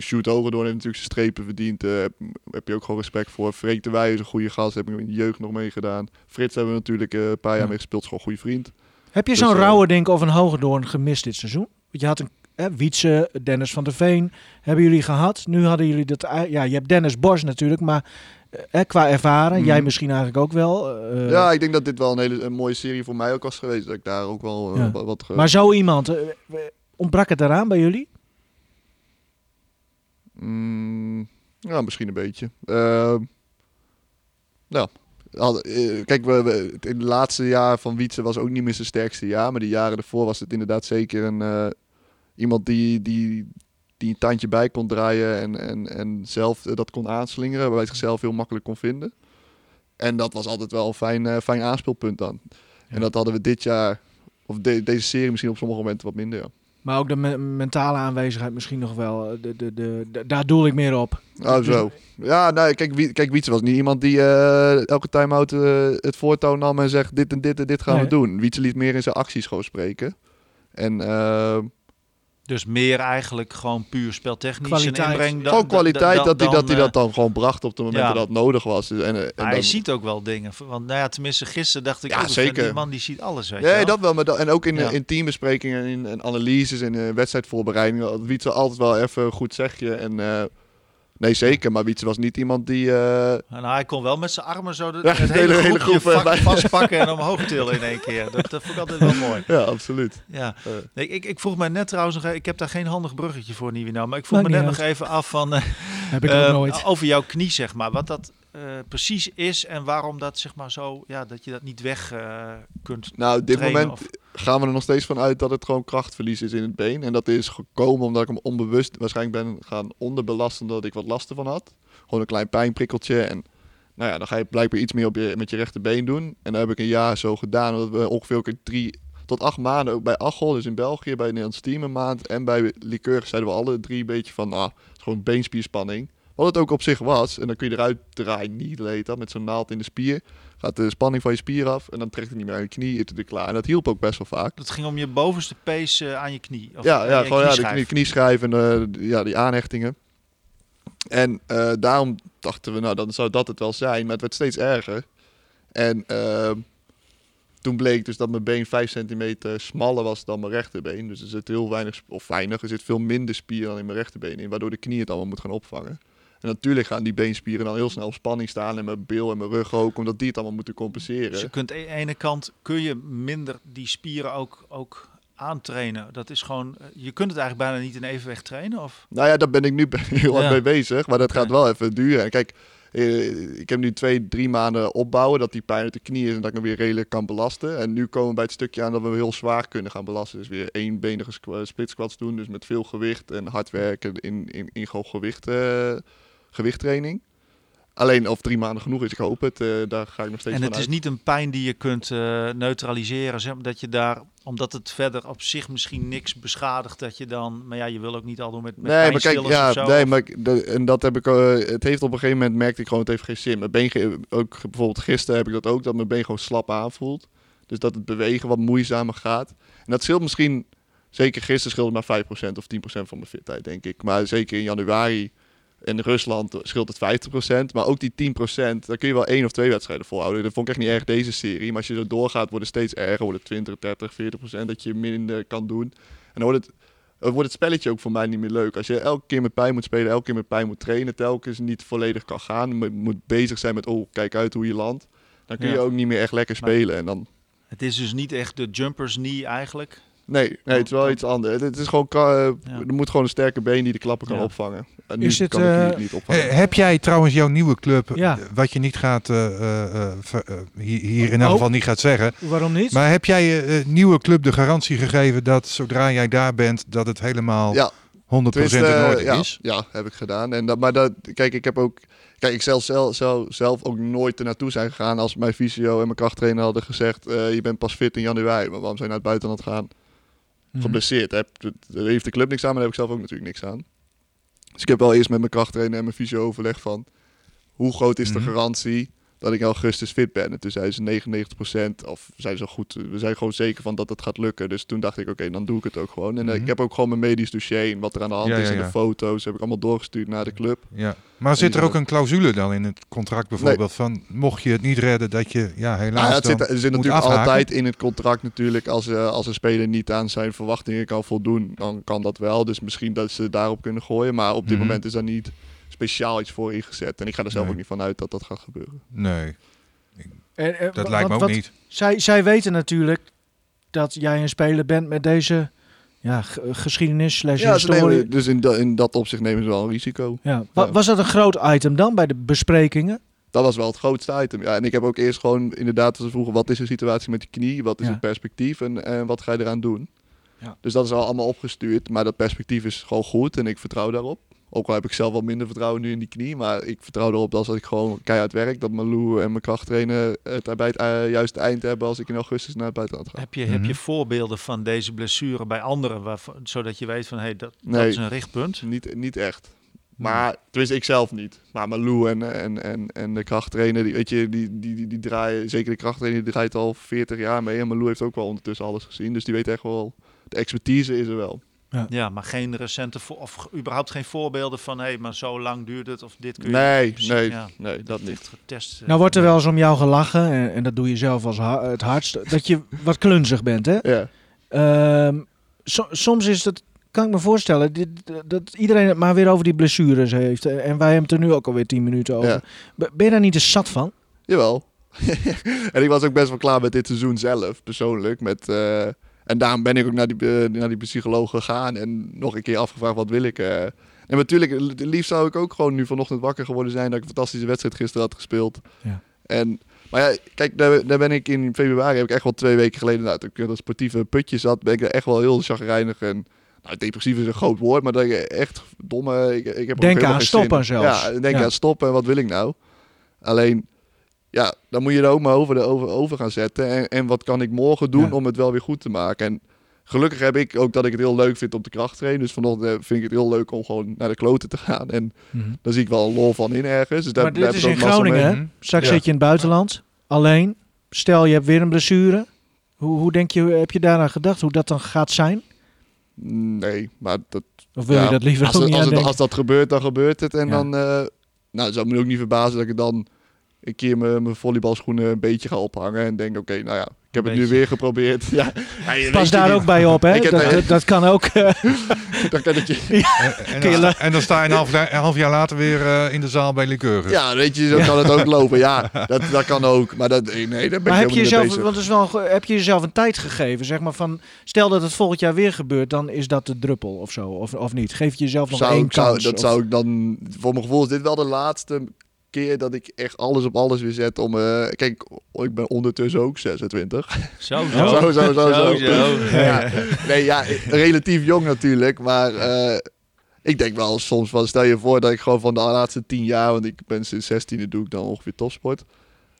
Shoot Hogendoorn heeft natuurlijk zijn strepen verdiend. eh, heb, heb je ook gewoon respect voor. Freek de Wij is een goede gast. Heb ik in de jeugd nog meegedaan. Frits hebben we natuurlijk eh, een paar jaar Ja. mee gespeeld. Is gewoon een goede vriend. Heb je Dus, zo'n eh, rauwe ding of een Hogedoorn gemist dit seizoen? Want je had een hè, Wietse, Dennis van der Veen, hebben jullie gehad. Nu hadden jullie dat... Ja, je hebt Dennis Bos natuurlijk, maar eh, qua ervaren, Mhm. jij misschien eigenlijk ook wel. eh, ja, ik denk dat dit wel een hele een mooie serie voor mij ook was geweest. Dat ik daar ook wel eh, Ja. wat... wat ge- Maar zo iemand, eh, ontbrak het eraan bij jullie? Mm, ja, misschien een beetje. Nou, eh, kijk, we, we, het in het laatste jaar van Wietse was ook niet meer zijn sterkste jaar. Maar die jaren ervoor was het inderdaad zeker een, eh, iemand die, die, die een tandje bij kon draaien en, en, en zelf eh, dat kon aanslingeren. Waarbij hij zichzelf heel makkelijk kon vinden. En dat was altijd wel een fijn, fijn aanspeelpunt dan. En dat hadden we dit jaar, of de- deze serie misschien op sommige momenten wat minder. Ja. Maar ook de me- mentale aanwezigheid misschien nog wel. De, de, de, de- daar doel ik meer op. Oh, zo. Ja, nou, kijk, Wie- kijk Wietse was niet iemand die eh, elke time-out eh, het voortouw nam en zegt dit en dit en dit gaan Nee. we doen. Wietse liet meer in zijn acties gewoon spreken. En eh, Dus meer eigenlijk gewoon puur speltechnisch Kwaliteit. en inbreng. dan- gewoon kwaliteit dan- dat hij dat, hij dan, dat dan gewoon bracht op de momenten ja. dat het nodig was. En, eh, en Maar dan, hij ziet ook wel dingen. Want nou ja, tenminste gisteren dacht ik Ja, van, zeker. die man die ziet alles, weet je Nee, dat wel. Maar dat, en ook in, Ja. in teambesprekingen, in, in analyses en eh, wedstrijdvoorbereidingen. Wietse altijd wel even een goed zegje. En, eh, nee, zeker. Maar Wietse was niet iemand die... eh, En hij kon wel met zijn armen zo de, Ja, het hele, hele- groep, eh, vastpakken en omhoog tillen in één keer. Dat, dat vond ik altijd wel mooi. ja, absoluut. Ja. Eh. Nee, ik, ik vroeg me net trouwens nog, ik heb daar geen handig bruggetje voor, Nieuwino, maar ik vroeg Maakt me net nog even af van, eh, Heb ik ook nooit. over jouw knie, zeg maar. Wat dat, precies is en waarom dat zeg maar zo, ja, dat je dat niet weg uh, kunt. Nou, op dit trainen moment of- gaan we er nog steeds van uit dat het gewoon krachtverlies is in het been. En dat is gekomen omdat ik hem onbewust waarschijnlijk ben gaan onderbelasten omdat ik wat last ervan had. Gewoon een klein pijnprikkeltje en nou ja, dan ga je blijkbaar iets meer op je, met je rechterbeen doen. En dat heb ik een jaar zo gedaan, omdat we ongeveer drie tot acht maanden ook bij Achel, dus in België, bij het Nederlands team een maand. En bij Liqueur zeiden we alle drie een beetje van, nou, het is gewoon beenspierspanning. Wat het ook op zich was. En dan kun je eruit draaien, niet heet dat, met zo'n naald in de spier. Gaat de spanning van je spier af en dan trekt het niet meer aan je knie, is het er klaar. En dat hielp ook best wel vaak. Dat ging om je bovenste pees eh, aan je knie. Of Ja, aan ja gewoon ja, de knie, knieschijf en eh, ja, die aanhechtingen. En eh, daarom dachten we, nou, dan zou dat het wel zijn. Maar het werd steeds erger. En eh, toen bleek dus dat mijn been 5 centimeter smaller was dan mijn rechterbeen. Dus er zit heel weinig, of weinig, er zit veel minder spier dan in mijn rechterbeen in. Waardoor de knie het allemaal moet gaan opvangen. En natuurlijk gaan die beenspieren dan heel snel op spanning staan. En mijn bil en mijn rug ook, omdat die het allemaal moeten compenseren. Dus je kunt aan de ene kant kun je minder die spieren ook, ook aantrainen. Dat is gewoon, eh, je kunt het eigenlijk bijna niet in evenwicht trainen. Of? Nou ja, daar ben ik nu heel hard Ja. mee bezig. Maar dat gaat wel even duren. En kijk, eh, ik heb nu twee, drie maanden opbouwen dat die pijn uit de knie is en dat ik hem weer redelijk kan belasten. En nu komen we bij het stukje aan dat we heel zwaar kunnen gaan belasten. Dus weer eenbenige split squats doen, dus met veel gewicht en hard werken in, in, in gewoon gewicht, eh, gewichttraining. Alleen of drie maanden genoeg is, ik hoop het. eh, daar ga ik nog steeds En het is uit. niet een pijn die je kunt eh, neutraliseren. Zeg, dat je daar, omdat het verder op zich misschien niks beschadigt, dat je dan. Maar ja, je wil ook niet al doen met, met Nee, maar kijk, ja, zo. nee, of- maar de- en dat heb ik. eh, het heeft op een gegeven moment merkte ik gewoon, het heeft geen zin. Mijn been, ook bijvoorbeeld gisteren heb ik dat ook, dat mijn been gewoon slap aanvoelt. Dus dat het bewegen wat moeizamer gaat. En dat scheelt misschien, zeker gisteren scheelde maar 5% of 10% van mijn fitheid, denk ik. Maar zeker in januari in Rusland scheelt het 50%. Maar ook die 10%, daar kun je wel één of twee wedstrijden volhouden. Dat vond ik echt niet erg deze serie. Maar als je zo doorgaat, wordt het steeds erger. Wordt het 20, 30, 40% dat je minder kan doen. En dan wordt het wordt het spelletje ook voor mij niet meer leuk. Als je elke keer met pijn moet spelen, elke keer met pijn moet trainen, telkens niet volledig kan gaan, moet, moet bezig zijn met, oh, kijk uit hoe je landt, dan kun je Ja. ook niet meer echt lekker spelen. En dan, Het is dus niet echt de jumpers knee eigenlijk. Nee, nee, het is wel iets anders. Het, is gewoon, eh, er moet gewoon een sterke been die de klappen kan Ja. opvangen. En nu Is het, kan ik eh, die niet opvangen. Eh, heb jij trouwens jouw nieuwe club, Ja. eh, wat je niet gaat, eh, eh, eh, ver- eh, hier, hier in elk Oh. geval niet gaat zeggen. Waarom niet? Maar heb jij je eh, nieuwe club de garantie gegeven dat zodra jij daar bent, dat het helemaal ja, 100% tenminste, in orde ja, is? Ja, heb ik gedaan. En dat, maar dat, kijk, ik heb ook, kijk, ik zelf, zelf, zelf, zelf ook nooit er naartoe zijn gegaan als mijn fysio en mijn krachttrainer hadden gezegd, eh, je bent pas fit in januari. Maar waarom zijn naar het buitenland gaan? Mhm. geblesseerd heb. Daar heeft de club niks aan, maar daar heb ik zelf ook natuurlijk niks aan. Dus ik heb wel eerst met mijn krachttrainer en mijn fysio overleg van... hoe groot is de Mhm. garantie dat ik in augustus fit ben? En toen zei ze 99% of zei ze goed, we zijn gewoon zeker van dat het gaat lukken. Dus toen dacht ik, oké, dan doe ik het ook gewoon. En eh, Mhm. ik heb ook gewoon mijn medisch dossier en wat er aan de hand Ja, is ja, en de foto's heb ik allemaal doorgestuurd naar de club. Ja. Maar zit er zijn ook een clausule dan in het contract bijvoorbeeld van, mocht je het niet redden, dat je ja, helaas ja, het zit, er zit natuurlijk afhaken? altijd in het contract natuurlijk. Als, eh, als een speler niet aan zijn verwachtingen kan voldoen, dan kan dat wel. Dus misschien dat ze daarop kunnen gooien. Maar op dit Mhm. moment is daar niet speciaal iets voor ingezet. En ik ga er zelf Nee. ook niet van uit dat dat gaat gebeuren. Nee, En, eh, dat lijkt me ook wat- niet. Zij, zij weten natuurlijk dat jij een speler bent met deze ja, geschiedenis slash Ja, ze historie. nemen, dus in, da- in dat opzicht nemen ze wel een risico. ja. Wa- Ja. Was dat een groot item dan bij de besprekingen? Dat was wel het grootste item. Ja, en ik heb ook eerst gewoon inderdaad ze vroegen wat is de situatie met die knie, wat is Ja. het perspectief en, en wat ga je eraan doen. Ja. Dus dat is al allemaal opgestuurd, maar dat perspectief is gewoon goed en ik vertrouw daarop. Ook al heb ik zelf wat minder vertrouwen nu in die knie, maar ik vertrouw erop dat als ik gewoon keihard werk, dat Malou en mijn krachttrainer het bij het eh, juiste eind hebben als ik in augustus naar het buitenland ga. Heb je, heb Mhm. je voorbeelden van deze blessure bij anderen, waarvan, zodat je weet van hey, dat, dat is een richtpunt? Niet, niet echt. Maar, tenminste, ik zelf niet. Maar Malou en, en, en, en de krachttrainer, die, weet je, die, die, die, die draaien, zeker de krachttrainer, die draait al 40 jaar mee. En Malou heeft ook wel ondertussen alles gezien. Dus die weet echt wel, de expertise is er wel. Ja, maar geen recente of überhaupt geen voorbeelden van hey, maar zo lang duurt het of dit kun je Nee, precies- nee, ja, nee, dat niet. getest. eh. Nou wordt er wel eens om jou gelachen, en, en dat doe je zelf als ha- het hardst, dat je wat klunzig bent, hè? Ja. Ehm, so- soms is het, kan ik me voorstellen, dit, dat iedereen het maar weer over die blessures heeft. eh, En wij hebben het er nu ook alweer tien minuten over. Ja. Ben je daar niet eens zat van? Jawel. en ik was ook best wel klaar met dit seizoen zelf, persoonlijk. Met, eh, en daarom ben ik ook naar die, eh, naar die psycholoog gegaan en nog een keer afgevraagd wat wil ik. eh. En natuurlijk, het liefst zou ik ook gewoon nu vanochtend wakker geworden zijn dat ik een fantastische wedstrijd gisteren had gespeeld. Ja. En, maar ja, kijk, daar, daar ben ik in februari, heb ik echt wel twee weken geleden, nou, toen ik in dat sportieve putje zat, ben ik er echt wel heel chagrijnig en nou, depressief is een groot woord, maar dat ik echt domme... Ik, ik heb Denk aan stoppen zin. zelfs. Ja, denk Ja. aan stoppen en wat wil ik nou? Alleen, ja, dan moet je er ook maar over, de, over, over gaan zetten. En, en wat kan ik morgen doen Ja. om het wel weer goed te maken? En gelukkig heb ik ook dat ik het heel leuk vind om te krachttrainen. Dus vanochtend eh, vind ik het heel leuk om gewoon naar de kloten te gaan. En Mhm. daar zie ik wel een lol van in ergens. Dus daar, Maar dit is in Groningen, mee. Straks Ja. zit je in het buitenland, alleen. Stel, je hebt weer een blessure. Hoe, hoe denk je, heb je daaraan gedacht, hoe dat dan gaat zijn? Nee, maar dat... Of wil ja, je dat liever als, ook het- niet als, het- als dat gebeurt, dan gebeurt het. En Ja. dan... eh, nou, het zou me ook niet verbazen dat ik dan een keer mijn, mijn volleybalschoenen een beetje ga ophangen. En denk, oké, nou ja, ik heb het nu weer geprobeerd. Ja, ja, je weet Pas daar niet. ook bij op, hè? Ik heb- Dat, dat, dat kan ook. Dan kan ik je... En, dan, la- en dan sta je een half, een half jaar later weer eh, in de zaal bij Lycurgus. Ja, weet je, zo kan het ook lopen. Ja, dat, dat kan ook. Maar dat, nee, daar ben ik maar heb helemaal je, jezelf, bezig. want is wel, heb je jezelf een tijd gegeven? Zeg maar van, stel dat het volgend jaar weer gebeurt, dan is dat de druppel of zo, of, of niet? Geef je jezelf nog zou, één zou, kans? dat of- zou ik dan... Voor mijn gevoel is dit wel de laatste keer dat ik echt alles op alles weer zet om... eh, kijk, ik ben ondertussen ook 26. Zo, Zo, zo, zo, zo. Zo, zo. Ja. Nee, ja, relatief jong natuurlijk, maar... eh, ik denk wel soms van, stel je voor dat ik gewoon van de laatste tien jaar, want ik ben sinds 16e doe ik dan ongeveer topsport.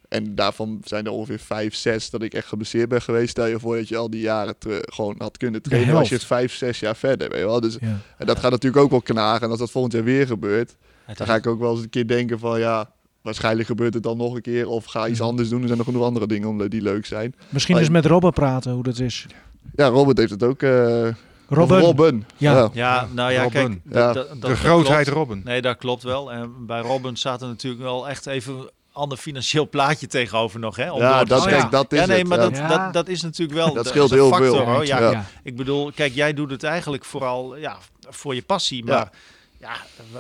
En daarvan zijn er ongeveer vijf, zes dat ik echt geblesseerd ben geweest. Stel je voor dat je al die jaren te- gewoon had kunnen trainen als je helft. vijf, zes jaar verder, weet je wel. Dus Ja. en dat gaat natuurlijk ook wel knagen. En als dat volgend jaar weer gebeurt, dan ga ik ook wel eens een keer denken van ja, waarschijnlijk gebeurt het dan nog een keer. Of ga iets Mhm. anders doen. Er zijn nog genoeg andere dingen om, die leuk zijn. Misschien eens met Robben praten hoe dat is. Ja, Robert heeft het ook. eh Robben. over Robin. Ja. Ja, nou ja, kijk. Ja. de grootheid klopt. Robben. Nee, dat klopt wel. En bij Robin staat er natuurlijk wel echt even een ander financieel plaatje tegenover nog. Hè, om Ja, dat, dat is ja, nee, het. maar ja. dat, dat, dat is natuurlijk wel Dat de- scheelt heel factor, veel. Hoor. Ja, Ja. Ja. Ik bedoel, kijk, jij doet het eigenlijk vooral ja, voor je passie. Ja. Maar ja,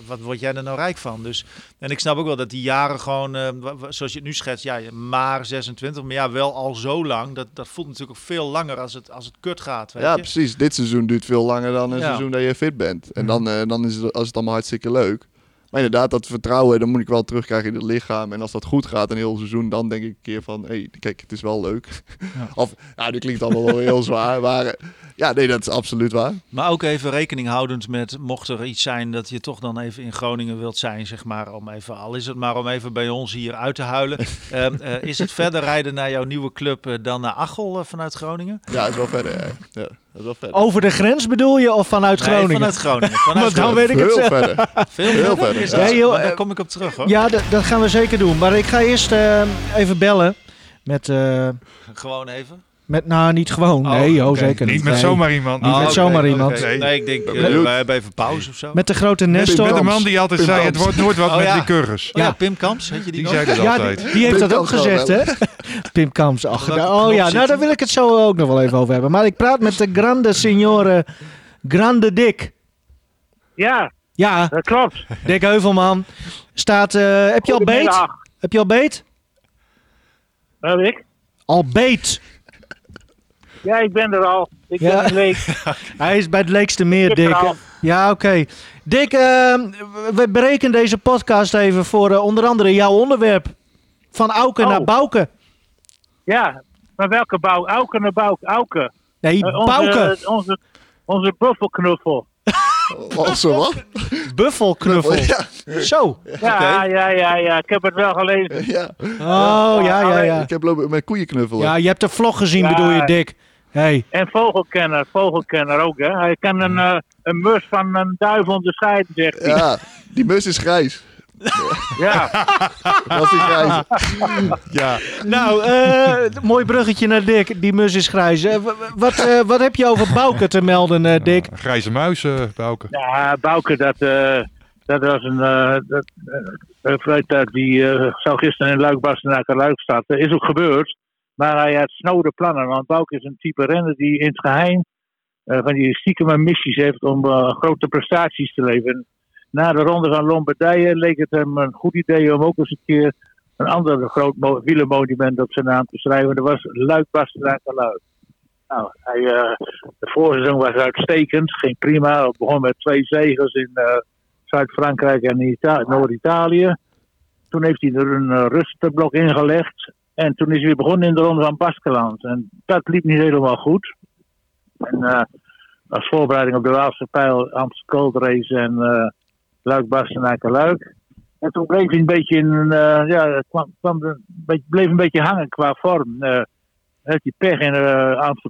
wat, word jij er nou rijk van? Dus, en ik snap ook wel dat die jaren gewoon, eh, zoals je het nu schetst, ja, maar 26, maar ja, wel al zo lang. Dat, dat voelt natuurlijk ook veel langer als het, als het kut gaat. Weet Ja, je? precies. Dit seizoen duurt veel langer dan een Ja. seizoen dat je fit bent. En Ja. dan, eh, dan is het, als het allemaal hartstikke leuk. Maar inderdaad, dat vertrouwen, dan moet ik wel terugkrijgen in het lichaam. En als dat goed gaat een heel seizoen, dan denk ik een keer van... Hé, hey, kijk, het is wel leuk. Ja. Of, nou, dit klinkt allemaal wel heel zwaar. Maar ja, nee, dat is absoluut waar. Maar ook even rekening houdend met, mocht er iets zijn dat je toch dan even in Groningen wilt zijn, zeg maar, om even, al is het maar om even bij ons hier uit te huilen. Ehm, eh, is het verder rijden naar jouw nieuwe club eh, dan naar Achel eh, vanuit Groningen? Ja, dat is wel verder. Ja, dat is wel verder. Over de grens bedoel je of vanuit Nee, Groningen? vanuit Groningen. Vanuit Want dan Groningen. weet ik het Veel zelf. verder. Veel heel verder. Is dat- maar daar eh, kom ik op terug hoor. Ja, dat, dat gaan we zeker doen. Maar ik ga eerst eh, even bellen met, eh, Gewoon even. Met... Nou, niet gewoon. Oh, nee, oh, zeker niet. Niet met Nee. zomaar iemand. Niet Oh, met oké, zomaar iemand. Nee, Nee. ik denk, eh, wij hebben even pauze of zo. Met de grote Nestor. Met de man die altijd Pim zei, het wordt nooit wat Oh, met ja. Lycurgus. Oh ja, Ja. Pim Kamps, heet je die, Die zei dat Ja, altijd. die, die heeft Pim dat ook Kamps gezegd, hè? Pim Kamps. Ach, nou, oh ja, nou daar wil ik het zo ook nog wel even over hebben. Maar ik praat met de grande signore Grande Dick. Ja, Ja, dat klopt. Dick Heuvelman. Staat, eh, heb je al beet? Heb je al beet? Wat heb ik? Al beet. Ja, ik ben er al. Ik Ja. ben week. Hij is bij het Leekste Meer, Dick. Ja, oké. Dick, ehm, we berekenen deze podcast even voor eh, onder andere jouw onderwerp. Van Auken Oh. naar Bouken. Ja, maar welke bouw? Auken naar Bouke. Auken. Nee, Eh, onze, Bouken. onze, onze buffelknuffel. Of zo wat? Buffelknuffel. Ja, Zo. Ja, ja, ja, ja. Ik heb het wel gelezen. ja. Oh, ja, ja, ja. Ik heb lopen met koeien knuffelen. Ja, je hebt de vlog gezien, Ja. bedoel je, Dick? Hey. En vogelkenner. Vogelkenner ook, hè. Hij kan een, eh, een mus van een duif onderscheiden, zegt hij. Ja, die mus is grijs. Ja. Dat is grijs. Ja. Nou, eh, mooi bruggetje naar Dick. Die mus is grijs. Eh, wat, eh, wat heb je over Bouken te melden, eh, Dick? Een grijze muis, Bouke. Ja, Bouke, dat, eh, dat was een. eh dat, Vrijdag, die eh, zou gisteren in Luik Bastenaken Luik starten. Is ook gebeurd. Maar hij had snode plannen. Want Bouke is een type renner die in het geheim eh, van die stiekeme missies heeft om eh, grote prestaties te leveren. Na de ronde van Lombardije leek het hem een goed idee om ook eens een keer een ander groot mo- wielermonument op zijn naam te schrijven. Dat was Luik Bastenaken Luik. Nou, hij, eh, de voorseizoen was uitstekend, ging prima. Het begon met twee zegels in, Zuid-Frankrijk en Ita- Noord-Italië. Toen heeft hij er een rustblok ingelegd. En toen is hij weer begonnen in de ronde van Baskeland. En dat liep niet helemaal goed. En uh, als voorbereiding op de Waalse Pijl, Amstel Gold Race en uh, Luik Bastenaken Luik. En toen bleef hij een beetje in, uh, ja, kwam, kwam een beetje, bleef een beetje hangen qua vorm. Uh, heeft hij pech in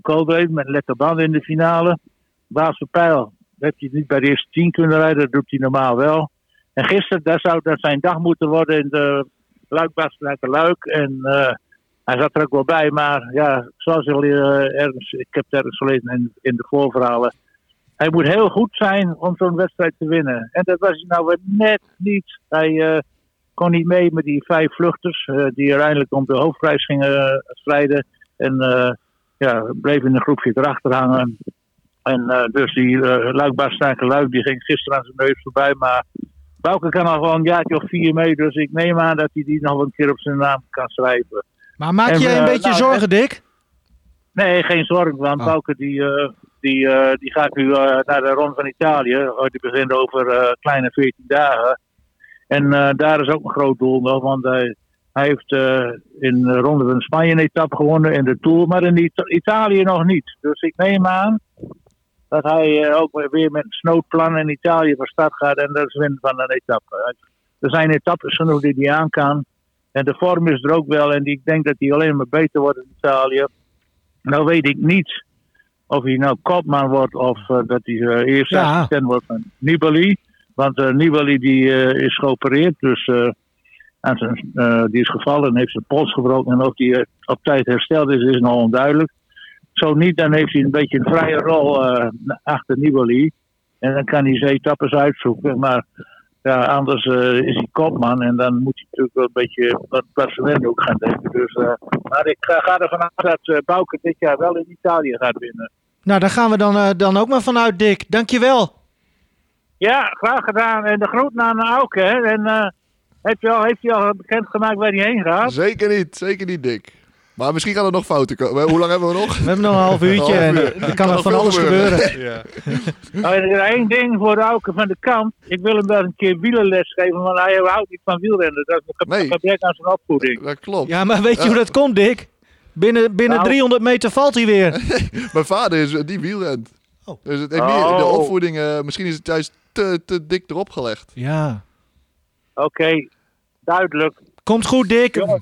Gold Race met lekker banden in de finale. Waalse Pijl heeft hij niet bij de eerste tien kunnen rijden, dat doet hij normaal wel. En gisteren, daar zou dat zijn dag moeten worden in de Luik Bastenaken Luik. En hij zat er ook wel bij, maar ja, zoals al uh, ergens, ik heb het ergens gelezen in, in de voorverhalen. Hij moet heel goed zijn om zo'n wedstrijd te winnen. En dat was hij nou weer net niet. Hij uh, kon niet mee met die vijf vluchters die uiteindelijk om de hoofdprijs gingen strijden. En ja, bleef in een groepje erachter hangen. En dus die uh, Luik Luik die ging gisteren aan zijn neus voorbij. Maar Bouke kan al gewoon een jaartje of vier mee. Dus ik neem aan dat hij die nog een keer op zijn naam kan schrijven. Maar maak je een beetje nou, zorgen, Dick? Nee, geen zorgen. Want oh. Bouke die, uh, die, uh, die gaat nu uh, naar de Ronde van Italië. Die begint over kleine 14 dagen. En daar is ook een groot doel nog. Want hij, hij heeft in de Ronde van Spanje een etappe gewonnen in de Tour. Maar in Ita Italië nog niet. Dus ik neem aan dat hij ook weer met een snoodplan in Italië van start gaat. En dat is winnen van een etappe. Er zijn etappes genoeg die hij aan kan. En de vorm is er ook wel. En ik denk dat hij alleen maar beter wordt in Italië. Nou weet ik niet of hij nou kopman wordt of uh, dat hij uh, eerste ja. assistent wordt van Nibali. Want uh, Nibali die, is geopereerd. Dus zijn, die is gevallen en heeft zijn pols gebroken. En of hij op tijd hersteld is, is nog onduidelijk. Zo niet, dan heeft hij een beetje een vrije rol achter Nibali. En dan kan hij zijn etappes uitzoeken. Maar ja, anders uh, is hij kopman en dan moet hij natuurlijk wel een beetje wat klassement ook gaan denken. Dus, uh, maar ik ga, ga ervan uit dat uh, Bouke dit jaar wel in Italië gaat winnen. Nou, daar gaan we dan, dan ook maar vanuit, Dick. Dankjewel. Ja, graag gedaan. En de groet aan Auke. Hè. En heeft hij al, heeft hij al bekendgemaakt waar hij heen gaat? Zeker niet, zeker niet, Dick. Maar misschien gaan er nog fouten komen. Hoe lang hebben we nog? We hebben nog een half uurtje en er kan er van alles gebeuren. gebeuren. Ja. nou, er is één ding voor de Auke van de kant. Ik wil hem wel een keer wielerles geven, want hij houdt niet van wielrennen. Dat is een nee. gebrek aan zijn opvoeding. Dat klopt. Ja, maar weet je ja. hoe dat komt, Dick? Binnen, binnen nou. 300 meter valt hij weer. Mijn vader is die wielrent. Oh. Dus het, oh. de opvoeding, uh, misschien is het juist te, te dik erop gelegd. Ja. Oké, okay. duidelijk. Komt goed, Dick. Ja.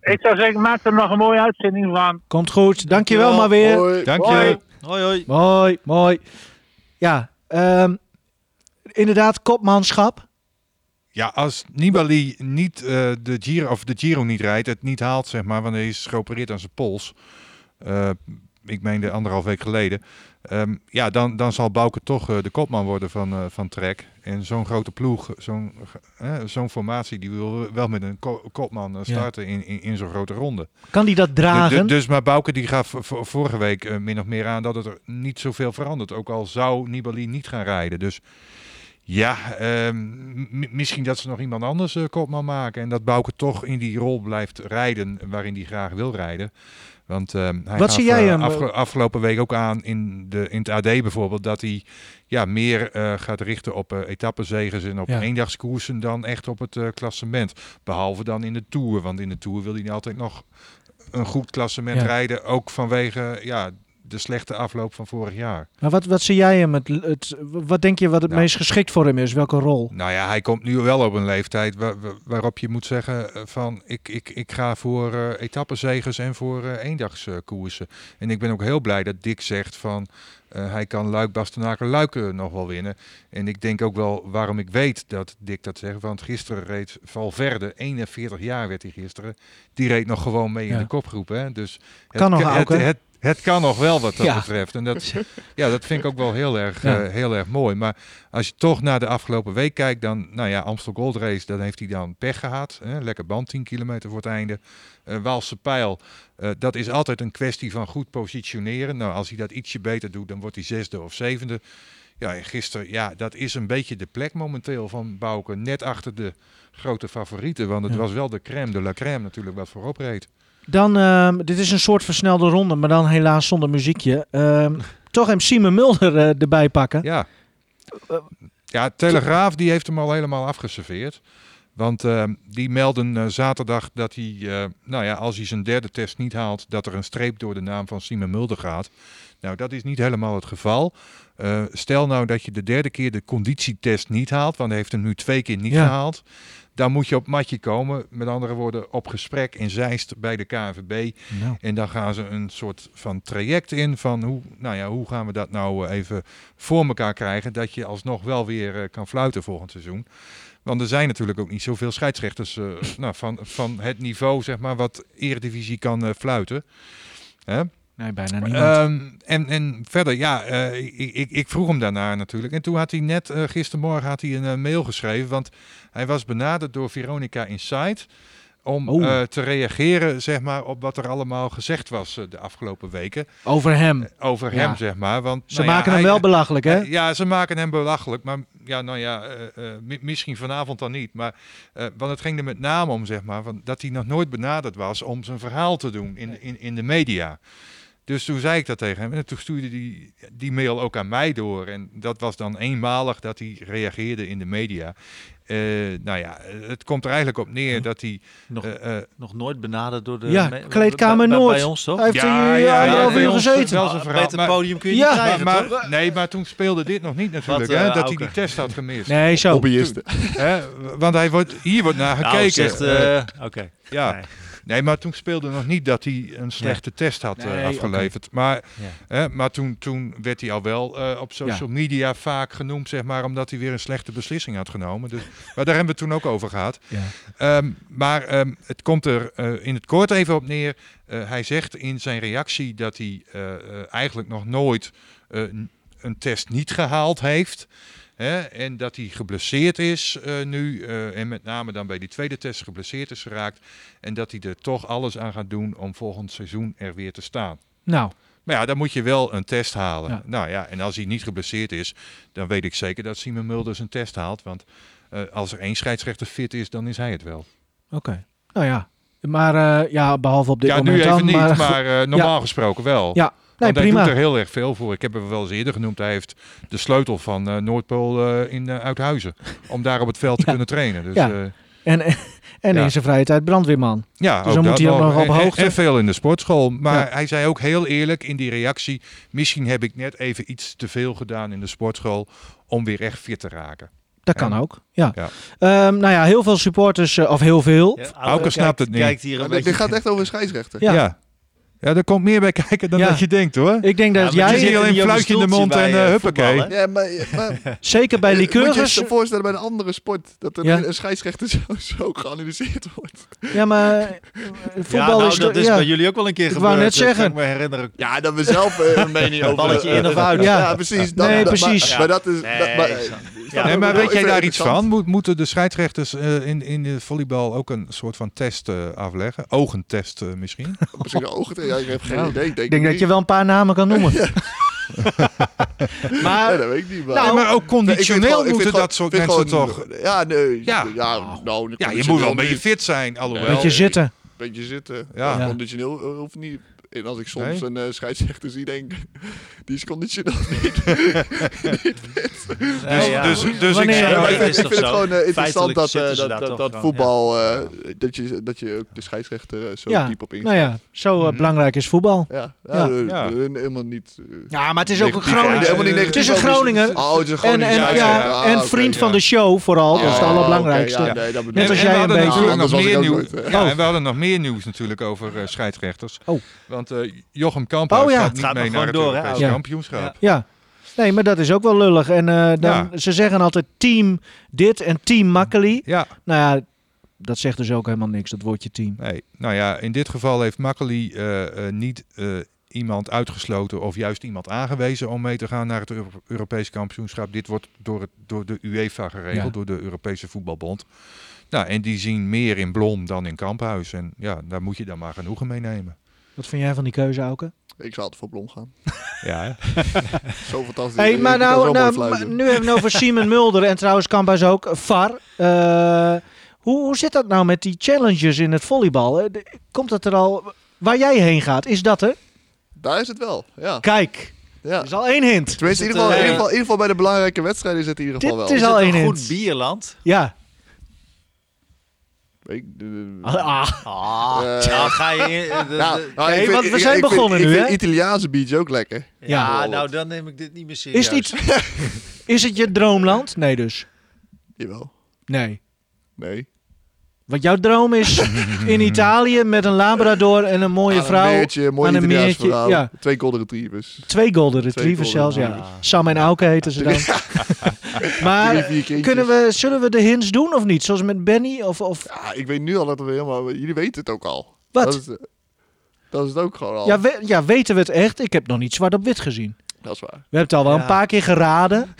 Ik zou zeggen, maak er nog een mooie uitzending van. Komt goed. Dankjewel, maar weer. Hoi. Dank je. Hoi, hoi. Mooi, mooi. Ja, um, inderdaad, kopmanschap. Ja, als Nibali niet uh, de Giro of de Giro niet rijdt, het niet haalt, zeg maar, want hij is geopereerd aan zijn pols. Uh, ik meende anderhalf week geleden. Um, ja, dan, dan zal Bouke toch uh, de kopman worden van, uh, van Trek. En zo'n grote ploeg, zo'n uh, zo'n formatie, die wil wel met een ko kopman starten ja. in, in, in zo'n grote ronde. Kan die dat dragen? Dus, dus maar Bouke die gaf vorige week min of meer aan dat het er niet zoveel verandert. Ook al zou Nibali niet gaan rijden. Dus ja, um, misschien dat ze nog iemand anders kopman maken. En dat Bouke toch in die rol blijft rijden waarin hij graag wil rijden. Want uh, hij Wat zie jij hem? Afge afgelopen week ook aan in, de, in het AD bijvoorbeeld, dat hij ja, meer uh, gaat richten op uh, etappezeges en op ja. eendagskoersen dan echt op het klassement. Behalve dan in de Tour, want in de Tour wil hij altijd nog een goed klassement ja. rijden, ook vanwege ja, de slechte afloop van vorig jaar. Maar wat, wat zie jij hem? Het, het, wat denk je wat het nou, meest geschikt voor hem is? Welke rol? Nou ja, hij komt nu wel op een leeftijd waar, waarop je moet zeggen van ik, ik, ik ga voor uh, etappenzegers en voor uh, eendagskoersen. En ik ben ook heel blij dat Dick zegt van uh, hij kan Luik, Bastenaken, Luiken nog wel winnen. En ik denk ook wel waarom ik weet dat Dick dat zegt. Want gisteren reed Valverde, 41 jaar werd hij gisteren. Die reed nog gewoon mee ja. in de kopgroep. Hè? Dus het, kan nog het, het, het, het kan nog wel wat dat ja. betreft. En dat, ja, dat vind ik ook wel heel erg, ja. uh, heel erg mooi. Maar als je toch naar de afgelopen week kijkt, dan, nou ja, Amstel Gold Race, dan heeft hij dan pech gehad. Hè? Lekker band, 10 kilometer voor het einde. Uh, Waalse Pijl, uh, dat is altijd een kwestie van goed positioneren. Nou, als hij dat ietsje beter doet, dan wordt hij zesde of zevende. Ja, en gisteren, ja, dat is een beetje de plek momenteel van Bouke. Net achter de grote favorieten. Want het ja. was wel de crème de la crème natuurlijk wat voorop reed. Dan, uh, dit is een soort versnelde ronde, maar dan helaas zonder muziekje. Uh, toch hem Simon Mulder uh, erbij pakken. Ja. Ja, Telegraaf die heeft hem al helemaal afgeserveerd. Want uh, die melden zaterdag dat hij, nou ja, als hij zijn derde test niet haalt, dat er een streep door de naam van Simon Mulder gaat. Nou, dat is niet helemaal het geval. stel nou dat je de derde keer de conditietest niet haalt, want hij heeft hem nu twee keer niet ja. gehaald. Dan moet je op matje komen, met andere woorden op gesprek in Zeist bij de KNVB. Nou. En dan gaan ze een soort van traject in van hoe, nou ja, hoe gaan we dat nou even voor elkaar krijgen, dat je alsnog wel weer kan fluiten volgend seizoen. Want er zijn natuurlijk ook niet zoveel scheidsrechters uh, nou, van, van het niveau, zeg maar, wat Eredivisie kan uh, fluiten. Hè? Nee, bijna niemand. Um, en, en verder, ja, uh, ik, ik, ik, vroeg hem daarna natuurlijk. En toen had hij net, gistermorgen had hij een mail geschreven, want hij was benaderd door Veronica Insight om Oh. uh, te reageren zeg maar, op wat er allemaal gezegd was uh, de afgelopen weken. Over hem. Uh, over Ja. hem, zeg maar. Want, Ze nou ja, maken hem hij- wel belachelijk, hè? Ja, ze maken hem belachelijk. Maar ja, nou ja, eh, eh, mi- misschien vanavond dan niet. Maar, eh, want het ging er met name om, zeg maar, van, dat hij nog nooit benaderd was om zijn verhaal te doen in, in, in de media. Dus toen zei ik dat tegen hem en toen stuurde hij die mail ook aan mij door. En dat was dan eenmalig dat hij reageerde in de media. Eh, nou ja, het komt er eigenlijk op neer dat hij... Nog, eh, eh, nog nooit benaderd door de... Ja, me- Kleedkamer bij- bij- Noord. Bij ons, toch? Hij heeft hier ja, bij uur ons gezeten. wel zijn verhaal, beter maar- podium kun je Ja, niet krijgen, maar, toch? nee, maar toen speelde dit nog niet natuurlijk, Wat, hè, dat hij die test had gemist. Nee, zo. Hobbyisten. Want hij wordt, hier wordt naar gekeken. Nou, zegt, eh, Oké. ja. Nee. Nee, maar toen speelde nog niet dat hij een slechte test had eh, afgeleverd. Maar, Ja. hè, maar toen, toen werd hij al wel eh, op social media vaak genoemd, zeg maar, omdat hij weer een slechte beslissing had genomen. Dus, maar daar hebben we het toen ook over gehad. Ja. Ehm, maar ehm, het komt er eh, in het kort even op neer. Hij zegt in zijn reactie dat hij eigenlijk nog nooit een test niet gehaald heeft. Hè, en dat hij geblesseerd is eh, nu. eh, en met name dan bij die tweede test geblesseerd is geraakt. En dat hij er toch alles aan gaat doen om volgend seizoen er weer te staan. Nou, Maar ja, dan moet je wel een test halen. Ja. Nou ja, en als hij niet geblesseerd is, dan weet ik zeker dat Simon Mulders een test haalt. Want eh, als er één scheidsrechter fit is, dan is hij het wel. oké. Nou ja. Maar ja, behalve op dit ja, moment nu even dan. niet, maar, maar, normaal gesproken wel. ja, nee, Want hij doet er heel erg veel voor. Ik heb hem wel eens eerder genoemd. Hij heeft de sleutel van eh, Noordpool eh, in uh, Uithuizen. Om daar op het veld te Ja. kunnen trainen. Dus, Ja. eh, En, en Ja. in zijn vrije tijd brandweerman. Ja, Dus dan moet hij ook nog op en- hoogte. En veel in de sportschool. Maar Ja. hij zei ook heel eerlijk in die reactie... misschien heb ik net even iets te veel gedaan in de sportschool... om weer echt fit te raken. Dat kan Ja. ook. Ja. Ja. Ehm, nou ja, heel veel supporters, eh, of heel veel. Ja, Auken snapt het niet. Kijkt hier een Maar beetje... dit gaat echt over een scheidsrechter. Ja. Ja. er komt meer bij kijken dan Ja. dat je denkt hoor. Ik denk dat Ja, Je jij, ziet zit alleen niet een fluitje in de mond en bij, eh, eh, huppakee. Ja, maar, maar zeker bij moet je je liqueurs. je voorstellen bij een andere sport dat er Ja. een scheidsrechter zo, zo geanalyseerd wordt. Ja, maar eh, voetbal ja, nou, is... dat is ja. bij jullie ook wel een keer Ik gebeurd. wou net zeggen. ik me herinneren. Ja, dat we zelf eh, een mening over... Balletje in eh, of uit. Ja, Ja. precies. Dat, Nee, precies. Maar, maar dat is... Nee, dat, maar, weet jij daar iets van? Moet, moeten de scheidsrechters eh, in, in de volleybal ook een soort van test eh, afleggen? Ogentest eh, misschien? Misschien de ogen... Ja, ik heb geen Nou, idee. Ik denk, dat niet. je wel een paar namen kan noemen. Ja, maar dat weet ik niet. Maar... Nou, maar ook conditioneel gewoon- moeten gewoon- dat soort mensen gewoon- toch... Ja, nee. Ja. Ja, nou, Ja, je moet wel een beetje fit zijn, alhoewel. een beetje zitten. beetje zitten. Ja. Ja. Conditioneel eh, hoeft niet. En als ik soms Nee? een eh, scheidsrechter zie, denk ik, die is conditioneel niet. Nee, ja. dus- dus ik Wanneer- Ja, vind, ik het gewoon eh, interessant dat, eh, dat, dat, voetbal, eh, dat, je, dat je ook de scheidsrechter eh, zo Ja. diep op in. Nou ja, zo Mhm. belangrijk is voetbal. Ja, Ja. ja, Ja. helemaal niet. Ja, maar het is ook een. Groninger. Het is een Groninger. Oh, het is een En, Groninger. vriend van de show vooral, dat is het allerbelangrijkste. Net als En- jij en we een hadden beetje. en we hadden nog meer nieuws natuurlijk over eh, scheidsrechters. Oh. Want eh, Jochem Kamphuis Oh ja. gaat niet gaat mee naar het door, Europese Ja. kampioenschap. Ja. Nee, maar dat is ook wel lullig. En eh, dan, Ja. ze zeggen altijd team dit en team Makkeli. Ja, Nou ja, dat zegt dus ook helemaal niks, dat woordje team. nee. Nou ja, in dit geval heeft Makkeli eh, eh, niet eh, iemand uitgesloten of juist iemand aangewezen om mee te gaan naar het Euro- Europese kampioenschap. Dit wordt door, het, door de UEFA geregeld, Ja. door de Europese voetbalbond. Nou, en die zien meer in Blom dan in Kamphuis. En ja, daar moet je dan maar genoegen mee nemen. Wat vind jij van die keuze, Auke? Ik zou altijd voor Blom gaan. Ja, hè? Zo fantastisch. Hey, maar nou, nou maar nu hebben we het over Simon Mulder en trouwens Kamphuis ook, VAR. Eh, hoe, hoe zit dat nou met die challenges in het volleybal? Eh, Komt dat er al... Waar jij heen gaat, is dat er? Daar is het wel, ja. Kijk, Ja. Dat is al één hint. Tenminste, in Is ieder, geval, het, in, eh, ieder geval, in ieder geval bij de belangrijke wedstrijden is het in ieder geval Dit wel. is Is al het één een hint. goed bierland? Ja. Ik- Ah, Ah, Eh, nou ga je... Nou, nou, Nee, vind- want we ik- zijn ik vind- begonnen ik nu, vind hè? Italiaanse beach ook lekker. ja, Ja. nou dan neem ik dit niet meer serieus. is, het iets, is het je droomland? Nee dus. Jawel. Nee. Nee. Want jouw droom is in Italië met een labrador en een mooie Aan vrouw. Een meertje, mooi aan een meertje, ja. Twee golden retrievers. Twee golden retrievers Twee golden zelfs, ja. Sam en Auke heten ze dan. Maar kunnen we, zullen we de hints doen of niet? Zoals met Benny? Of, of... Ja, ik weet nu al dat we helemaal... Jullie weten het ook al. Wat? Dat is, eh, dat is het ook gewoon al. Ja, we- ja, weten we het echt? Ik heb nog niet zwart op wit gezien. Dat is waar. We hebben het al wel Ja. een paar keer geraden.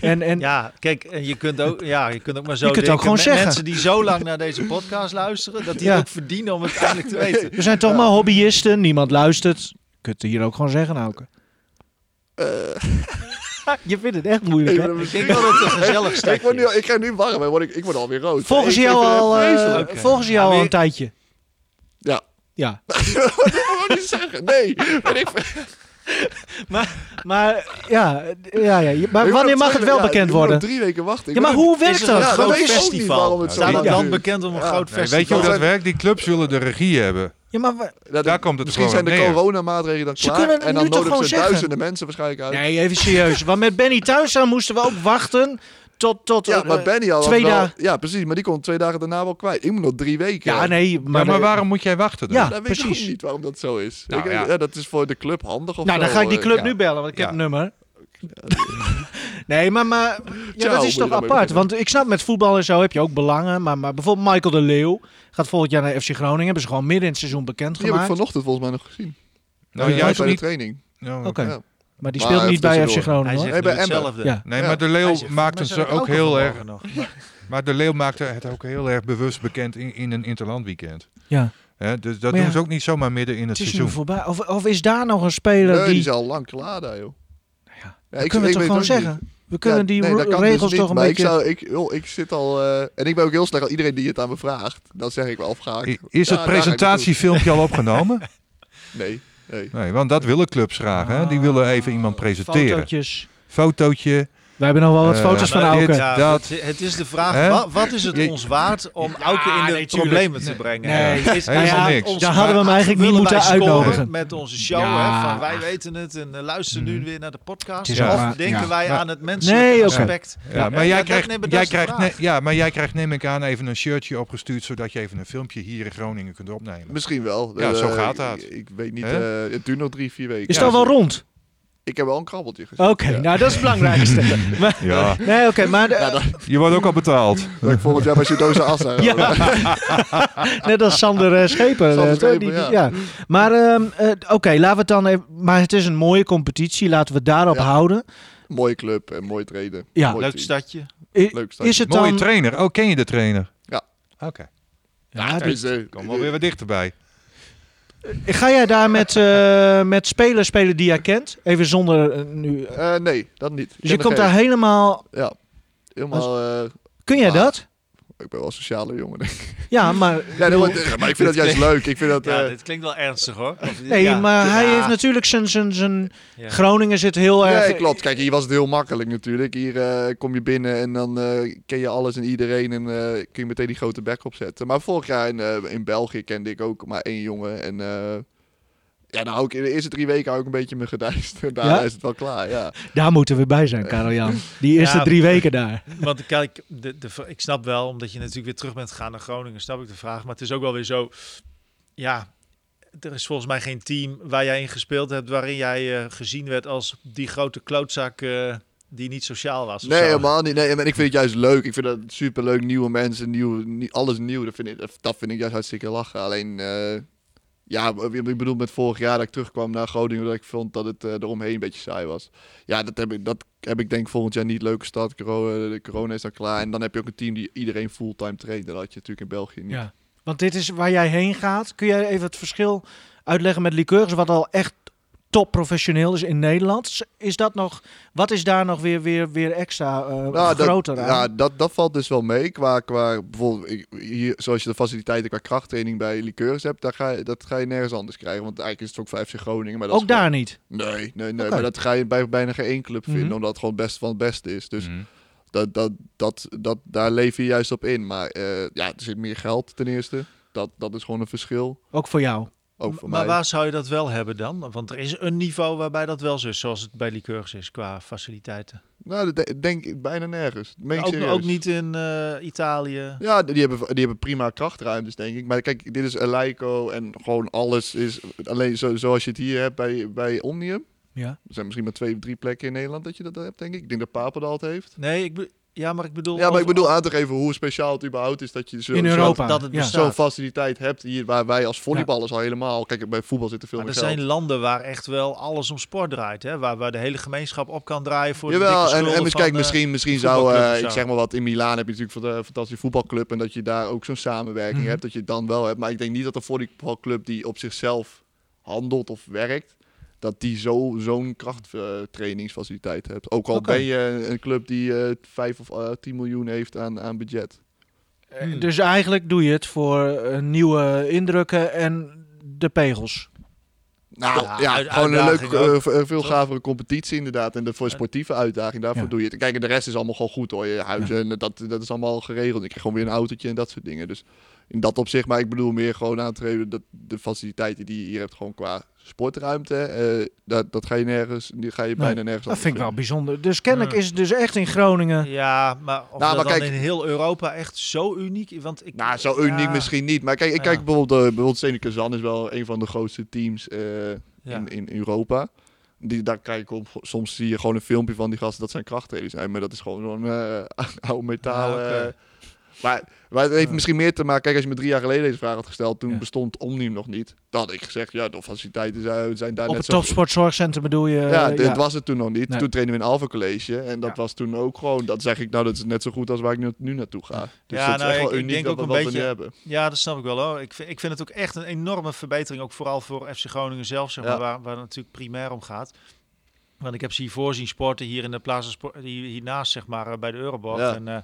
En, en Ja, kijk, en je kunt ook, ja, je kunt ook maar zo Je kunt denken. ook gewoon zeggen. Mensen die zo lang naar deze podcast luisteren, dat die Ja. het ook verdienen om het eindelijk te weten. we zijn toch maar hobbyisten. Niemand luistert. Je kunt het hier ook gewoon zeggen, Auke. Eh, Je vindt het echt moeilijk, hè? Ik denk wel dat het een gezellig ik, word nu, ik ga nu warm en word ik, ik word alweer rood. Volgens Ik- ik jou al, eh, volgens jou al een tijdje. Ja. Ja. dat moet ik niet zeggen. Nee. Ik, Maar, maar ja, ja, ja. Maar ik wanneer mag het wel ja, bekend ik worden? drie weken wachten. Ik Ja, maar hoe werkt een dat? Ja, groot dat ik festival? waarom het zo Staat lang het land duurt. bekend om een groot festival? weet je hoe dat Dat- werkt? Die clubs willen de regie hebben. Ja, maar we- Ja, Daar komt het Misschien gewoon zijn de neer. coronamaatregelen dan Ze klaar. kunnen het En dan nu toch nodigen ze gewoon zeggen? duizenden mensen waarschijnlijk uit. nee, even serieus. Want met Benny thuis aan moesten we ook wachten tot... tot Ja, maar eh, Benny al twee wel, dagen. Ja, precies. Maar die komt twee dagen daarna wel kwijt. Ik moet nog drie weken. Ja, nee, maar... Maar, maar waarom moet jij wachten dan? Ja, dat weet ik precies. ook niet waarom dat zo is. Nou, ik, ja. ja, dat is voor de club handig of Nou, zo. dan ga ik die eh. club ja. nu bellen, want ik heb een nummer. Nee, maar, maar ja, Ciao, dat is toch apart. Want ik snap met voetbal en zo heb je ook belangen. Maar, maar bijvoorbeeld Michael de Leeuw gaat volgend jaar naar FC Groningen. Hebben ze gewoon midden in het seizoen Die heb ik vanochtend volgens mij nog gezien. Nou, Ja, juist bij de niet. training. Oh, Oké. Ja. Maar die Maar speelt niet bij FC. Groningen Hij Nee, nu hetzelfde. Ja. Nee, Ja. maar de Leeuw maakte "Volgens mij ze ook heel erg. nog." Maar de Leeuw maakte het ook heel erg bewust bekend in, in een interlandweekend. Ja. Hè, dus dat Maar ja, doen ze ook niet zomaar midden in het, Het is nu seizoen. voorbij. Of, of is daar nog een speler Nee, die die... is al lang klaar daar, joh. Ja, Ja, dat kunnen we toch weet gewoon zeggen? niet. We kunnen Ja, die nee, dus regels niet, toch een maar beetje... Ik, zou, ik, joh, ik zit al... eh, en ik ben ook heel slecht aan iedereen die het aan me vraagt. Dan zeg ik wel graag. I- Is ja, het presentatiefilmpje al opgenomen? Nee, nee. Nee, want dat willen clubs graag. Hè? Die willen even iemand presenteren. Fotootjes. Fotootje. We hebben nog wel wat Eh, foto's van Maar Auke. dit- ja, dat. het, is de vraag, Hè? wat is het Je- ons waard om Auke in de nee, problemen te brengen? Nee. Is, Helemaal ja, niks. ons Daar hadden we hem eigenlijk niet moeten wij uitnodigen. met onze show, Ja. hè, van wij weten het en uh, luister nu weer naar de podcast. Of denken Ja. wij Maar- aan het oké. aspect? Ja, maar jij krijgt, ja, maar jij krijgt, neem ik aan, even een shirtje opgestuurd, zodat je even een filmpje hier in Groningen kunt opnemen. Misschien wel. Ja, zo Eh, gaat dat. Ik, weet niet. Eh, het duurt nog drie, vier weken. Is dat wel rond? Ik heb wel een krabbeltje gezien. Oké, Ja. nou dat is het belangrijkste. maar, Ja, nee, oké, maar... de- Ja, dan je wordt ook al betaald. ben ik volgend jaar bij Sudosa Assa. Ja. Net als Sander eh, Schepen. Sander eh? Schepen, Die- die- ja. ja. Maar ehm, eh, oké, laten we het dan even... Maar het is een mooie competitie. Laten we het daarop Ja. houden. Mooie club en mooi trainen. Ja. Mooi Leuk stadje. I- Leuk stadje. is het Mooie dan... trainer. Oh, ken je de trainer? Ja. Oké. Ja, Dus, dit- eh, Kom wel weer wat dichterbij. Ga jij daar met, eh, met spelers spelen die jij kent? Even zonder eh, nu... eh, nee, dat niet. Dus je komt daar helemaal... Ja. Helemaal... eh, Kun jij dat? Ik ben wel een sociale jongen. denk ik. Ja, maar... Ja, nee, maar, maar ik vind dat juist leuk. Ik vind dat... Ja, eh, dit klinkt wel ernstig hoor. Of- Nee, ja. maar hij Ja. heeft natuurlijk zijn... zijn, zijn Ja. Groningen zit heel erg... Nee, klopt. Kijk, hier was het heel makkelijk natuurlijk. Hier eh, kom je binnen en dan eh, ken je alles en iedereen en eh, kun je meteen die grote bek opzetten. Maar vorig jaar in, eh, in België kende ik ook maar één jongen. En eh, ja, nou ook in de eerste drie weken hou ik een beetje me gedijst. En daarna Ja? is het wel klaar, ja. Daar moeten we bij zijn, Karel Jan. Die eerste Ja. drie weken daar. Want kijk, de, de, ik snap wel, omdat je natuurlijk weer terug bent gegaan naar Groningen, snap ik de vraag. Maar het is ook wel weer zo, ja, er is volgens mij geen team waar jij in gespeeld hebt, waarin jij eh, gezien werd als die grote klootzak eh, die niet sociaal was. Nee, zo. helemaal niet. Nee, en ik vind het juist leuk. Ik vind dat super leuk. Nieuwe mensen, nieuw, nie- alles nieuw. Dat vind, ik, dat vind ik juist hartstikke lachen. Alleen, eh, ja, ik bedoel met vorig jaar dat ik terugkwam naar Groningen, dat ik vond dat het eh, eromheen een beetje saai was. Ja, dat heb ik, dat heb ik denk volgend jaar niet. Leuke stad, corona, de corona is dan klaar. En dan heb je ook een team die iedereen fulltime traint. Dat had je natuurlijk in België niet. Ja. Want dit is waar jij heen gaat. Kun jij even het verschil uitleggen met liqueurs, wat al echt top professioneel is in Nederland. Is dat nog, wat is daar nog weer, weer, weer extra uh, Nou, dat- groter aan? Ja, dat, dat valt dus wel mee. Qua, qua bijvoorbeeld, ik- hier, zoals je de faciliteiten qua krachttraining bij liqueurs hebt, daar ga je, dat ga je nergens anders krijgen. Want eigenlijk is het ook voor FC Groningen. Maar dat Ook is gewoon- daar niet? Nee, nee, nee. Maar dat ga je bij bijna geen één club vinden, Mhm. omdat het gewoon het beste van het beste is. Dus Mhm. dat, dat, dat, dat, daar leef je juist op in. Maar eh, ja, er zit meer geld ten eerste. Dat, dat is gewoon een verschil. Ook voor jou? Ook voor maar mij. waar zou je dat wel hebben dan? Want er is een niveau waarbij dat wel zo is, zoals het bij Liqueurs is qua faciliteiten. Nou, dat de- denk ik bijna nergens. Meen Ook, ook niet in eh, Italië. Ja, die hebben, die hebben prima krachtruimtes, denk ik. Maar kijk, dit is Eleiko en gewoon alles is... Alleen zo, zoals je het hier hebt bij, bij Omnium. Ja. Er zijn misschien maar twee of drie plekken in Nederland dat je dat hebt, denk ik. Ik denk dat Papendal het heeft. Nee, ik ja, maar ik bedoel... Ja, maar ik bedoel aan te geven hoe speciaal het überhaupt is dat je zo, In zo- Europa, dat het ja. zo'n faciliteit hebt hier waar wij als volleyballers al helemaal... Kijk, bij voetbal zit er veel Maar er meer geld. zijn landen waar echt wel alles om sport draait. Hè? Waar, waar de hele gemeenschap op kan draaien voor de Jawel, dikke en, en van, kijk, eh, misschien, misschien zou, eh, ik zeg maar wat, in Milaan heb je natuurlijk voor de fantastische voetbalclub en dat je daar ook zo'n samenwerking Mhm. hebt, dat je het dan wel hebt. Maar ik denk niet dat een volleybalclub die op zichzelf handelt of werkt, dat die zo, zo'n krachttrainingsfaciliteit hebt. Ook al ben je een club die eh 5 of eh, 10 miljoen heeft aan, aan budget. Eh, Dus eigenlijk doe je het voor eh, nieuwe indrukken en de pegels. Nou Ja, ja, uit- gewoon een leuk, uitdaging ook, eh, v- eh, veel gavere competitie inderdaad. En de, voor sportieve uitdaging, daarvoor Ja. doe je het. Kijk, en de rest is allemaal gewoon goed hoor. Je huizen, en dat, dat is allemaal geregeld. Ik krijg gewoon weer een autootje en dat soort dingen. Dus in dat opzicht, maar ik bedoel meer gewoon aantreden dat de faciliteiten die je hier hebt, gewoon qua sportruimte, eh, dat, dat ga je nergens, die ga je Nee, bijna nergens Dat vind ik wel bijzonder. Dus kennelijk is het dus echt in Groningen. Ja, maar of Nou, dat maar dan kijk- in heel Europa echt zo uniek. Want ik, Nou, zo ja, uniek misschien niet. Maar kijk, ik Ja. kijk bijvoorbeeld, uh, bijvoorbeeld Zenit Kazan is wel een van de grootste teams eh, Ja. in, in Europa. Die, daar kijk ik op, soms zie je gewoon een filmpje van die gasten, dat zijn krachttrainers zijn. Maar dat is gewoon zo'n eh, oude metaal. Ah, eh. Maar, maar het heeft misschien meer te maken, kijk als je me drie jaar geleden deze vraag had gesteld, toen Ja. bestond Omnium nog niet. Dan had ik gezegd, ja, de faciliteiten zijn, zijn daar Op net het zo... topsportzorgcentrum bedoel je? Ja, dit was het toen nog niet. Nee. Toen trainen we in Alpha College. En dat Ja. was toen ook gewoon, dat zeg ik nou, dat is net zo goed als waar ik nu, nu naartoe ga. Dus Ja, dat is nou, echt wel ik- ik uniek denk dat ook we een beetje- hebben. Ja, dat snap ik wel hoor. Ik vind, ik vind het ook echt een enorme verbetering. Ook vooral voor FC Groningen zelf, zeg maar, waar, waar het natuurlijk primair om gaat. Want ik heb ze hiervoor zien sporten hier in de plaats hier, hiernaast, zeg maar, eh, bij de Euroborg. Ja. En eh,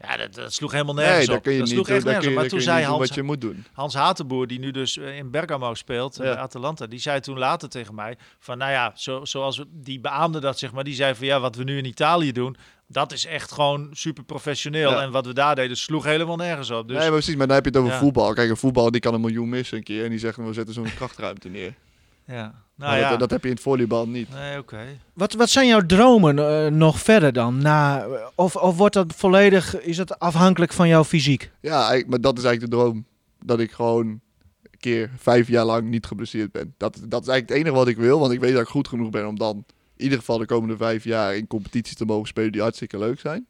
ja, dat, dat sloeg helemaal nergens Nee, daar op. kun je dat niet, sloeg kun nergens je, daar Maar kun toen zei Hans, wat je moet doen. Hans Hatenboer, die nu dus eh, in Bergamo speelt, eh, Ja. bij Atalanta, die zei toen later tegen mij van, nou ja, zo, zoals we, die beaamde dat, zeg maar, die zei van, ja, wat we nu in Italië doen, dat is echt gewoon super professioneel. Ja. En wat we daar deden, sloeg helemaal nergens op. Dus, nee, maar precies, maar dan heb je het over Ja. voetbal. Kijk, een voetbal die kan een miljoen missen een keer. En die zegt, we zetten zo'n krachtruimte neer. Ja. Nou ja, dat, dat heb je in het volleybal niet. nee, oké. Wat, wat zijn jouw dromen eh, nog verder dan? Na, of, of wordt dat volledig, is dat afhankelijk van jouw fysiek? Ja, maar dat is eigenlijk de droom. Dat ik gewoon een keer vijf jaar lang niet geblesseerd ben. Dat, dat is eigenlijk het enige wat ik wil. Want ik weet dat ik goed genoeg ben om dan in ieder geval de komende vijf jaar in competities te mogen spelen die hartstikke leuk zijn.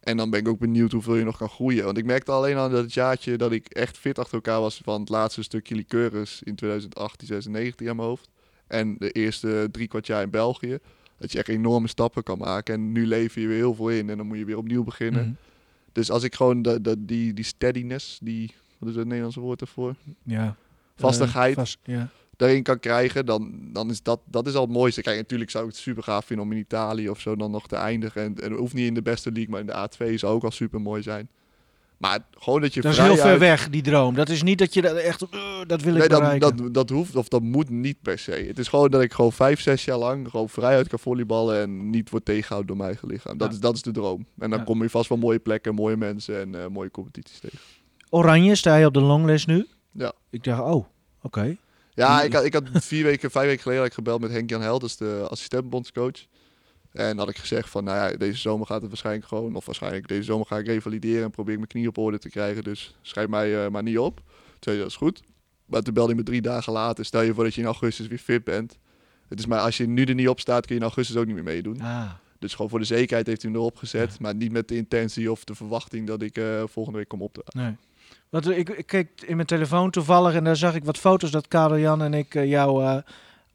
En dan ben ik ook benieuwd hoeveel je nog kan groeien. Want ik merkte alleen al dat het jaartje dat ik echt fit achter elkaar was van het laatste stukje liqueurs in 2018, 2019 aan mijn hoofd. En de eerste drie kwart jaar in België. Dat je echt enorme stappen kan maken. En nu lever je weer heel veel in en dan moet je weer opnieuw beginnen. Mhm. Dus als ik gewoon de, de, die, die steadiness, die, wat is het Nederlandse woord ervoor? Ja. Vastigheid. Eh, vast- ja. Daarin kan krijgen, dan, dan is dat, dat is al het mooiste. Kijk, natuurlijk zou ik het super gaaf vinden om in Italië of zo dan nog te eindigen. En, hoeft niet in de beste league, maar in de A2 zou ook al super mooi zijn. Maar gewoon dat je Dat is heel ver weg, die droom. Dat is niet dat je dat echt, dat wil ik Nee, dat, bereiken. dat, dat hoeft of dat moet niet per se. Het is gewoon dat ik gewoon vijf, zes jaar lang gewoon vrijuit kan volleyballen en niet wordt tegengehouden door mijn eigen lichaam. Dat, Ja. is, dat is de droom. En dan Ja. kom je vast wel mooie plekken, mooie mensen en eh, mooie competities tegen. Oranje, sta je op de longlist nu? Ja. Ik dacht, oh, oké. Ja, ik had, ik had vier weken, vijf weken geleden had ik gebeld met Henk-Jan Held, is de assistentbondscoach. En had ik gezegd van, nou ja, deze zomer gaat het waarschijnlijk gewoon, of waarschijnlijk deze zomer ga ik revalideren en probeer ik mijn knie op orde te krijgen. Dus schrijf mij eh, maar niet op. Toen zei dat is goed. Maar toen belde hij me drie dagen later, stel je voor dat je in augustus weer fit bent. Het is maar als je nu er niet op staat, kun je in augustus ook niet meer meedoen. Ah. Dus gewoon voor de zekerheid heeft hij hem erop gezet, maar niet met de intentie of de verwachting dat ik eh, volgende week kom op te Nee. Want ik, ik keek in mijn telefoon toevallig en daar zag ik wat foto's dat Karel Jan en ik eh, jou eh,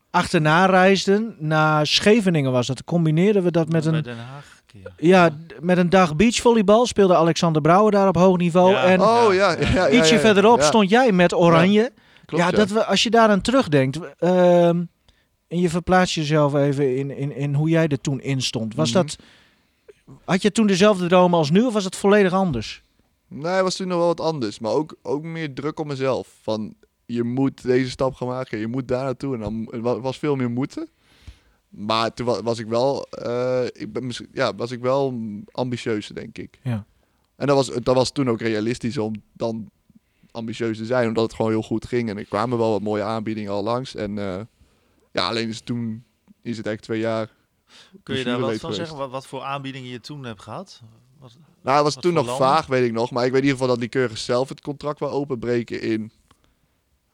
achterna reisden. Naar Scheveningen was dat. Combineerden we dat met Bij een, Den Haag. ja, met een dag beachvolleybal. Speelde Alexander Brouwer daar op hoog niveau. Ja. En Oh ja, ja, ja, ietsje ja, ja. verderop Ja, stond jij met oranje. klopt, ja, dat we, als je daaraan terugdenkt. ehm, en je verplaatst jezelf even in, in, in hoe jij er toen in stond. Was Mhm. dat, had je toen dezelfde dromen als nu of was het volledig anders? Nee, was toen nog wel wat anders. Maar ook, ook meer druk op mezelf. Van, je moet deze stap gaan maken. Je moet daar naartoe. En dan het wa- was veel meer moeten. Maar toen wa- was ik wel, eh, ik ben, misschien- ja, was ik wel ambitieuzer, denk ik. Ja. En dat was, dat was toen ook realistisch om dan ambitieus te zijn. Omdat het gewoon heel goed ging. En er kwamen wel wat mooie aanbiedingen al langs. En eh, ja, alleen is toen is het echt twee jaar. Kun je daar wat van geweest. zeggen? Wat, wat voor aanbiedingen je toen hebt gehad? Nou, het was wat toen nog landen? vaag, weet ik nog. Maar ik weet in ieder geval dat Lycurgus zelf het contract wil openbreken in...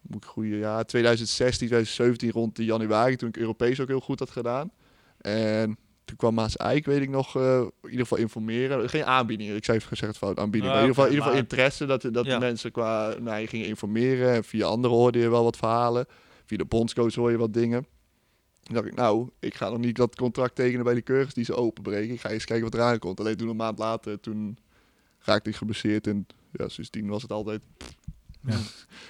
Moet ik goede jaar 2016, 2017 rond de januari. Toen ik Europees ook heel goed had gedaan. En toen kwam Maas Eik, weet ik nog, eh, in ieder geval informeren. Geen aanbiedingen, ik zei even gezegd fout, aanbiedingen. Maar in ieder geval, in ieder geval interesse dat, dat Ja. de mensen qua, nou, je gingen informeren. En via anderen hoorde je wel wat verhalen. Via de bondscoach hoor je wat dingen. Toen dacht ik, nou, ik ga nog niet dat contract tekenen bij Lycurgus die ze openbreken. Ik ga eens kijken wat eraan komt. Alleen toen een maand later, toen raakte ik geblesseerd. En ja, sindsdien was het altijd Ja.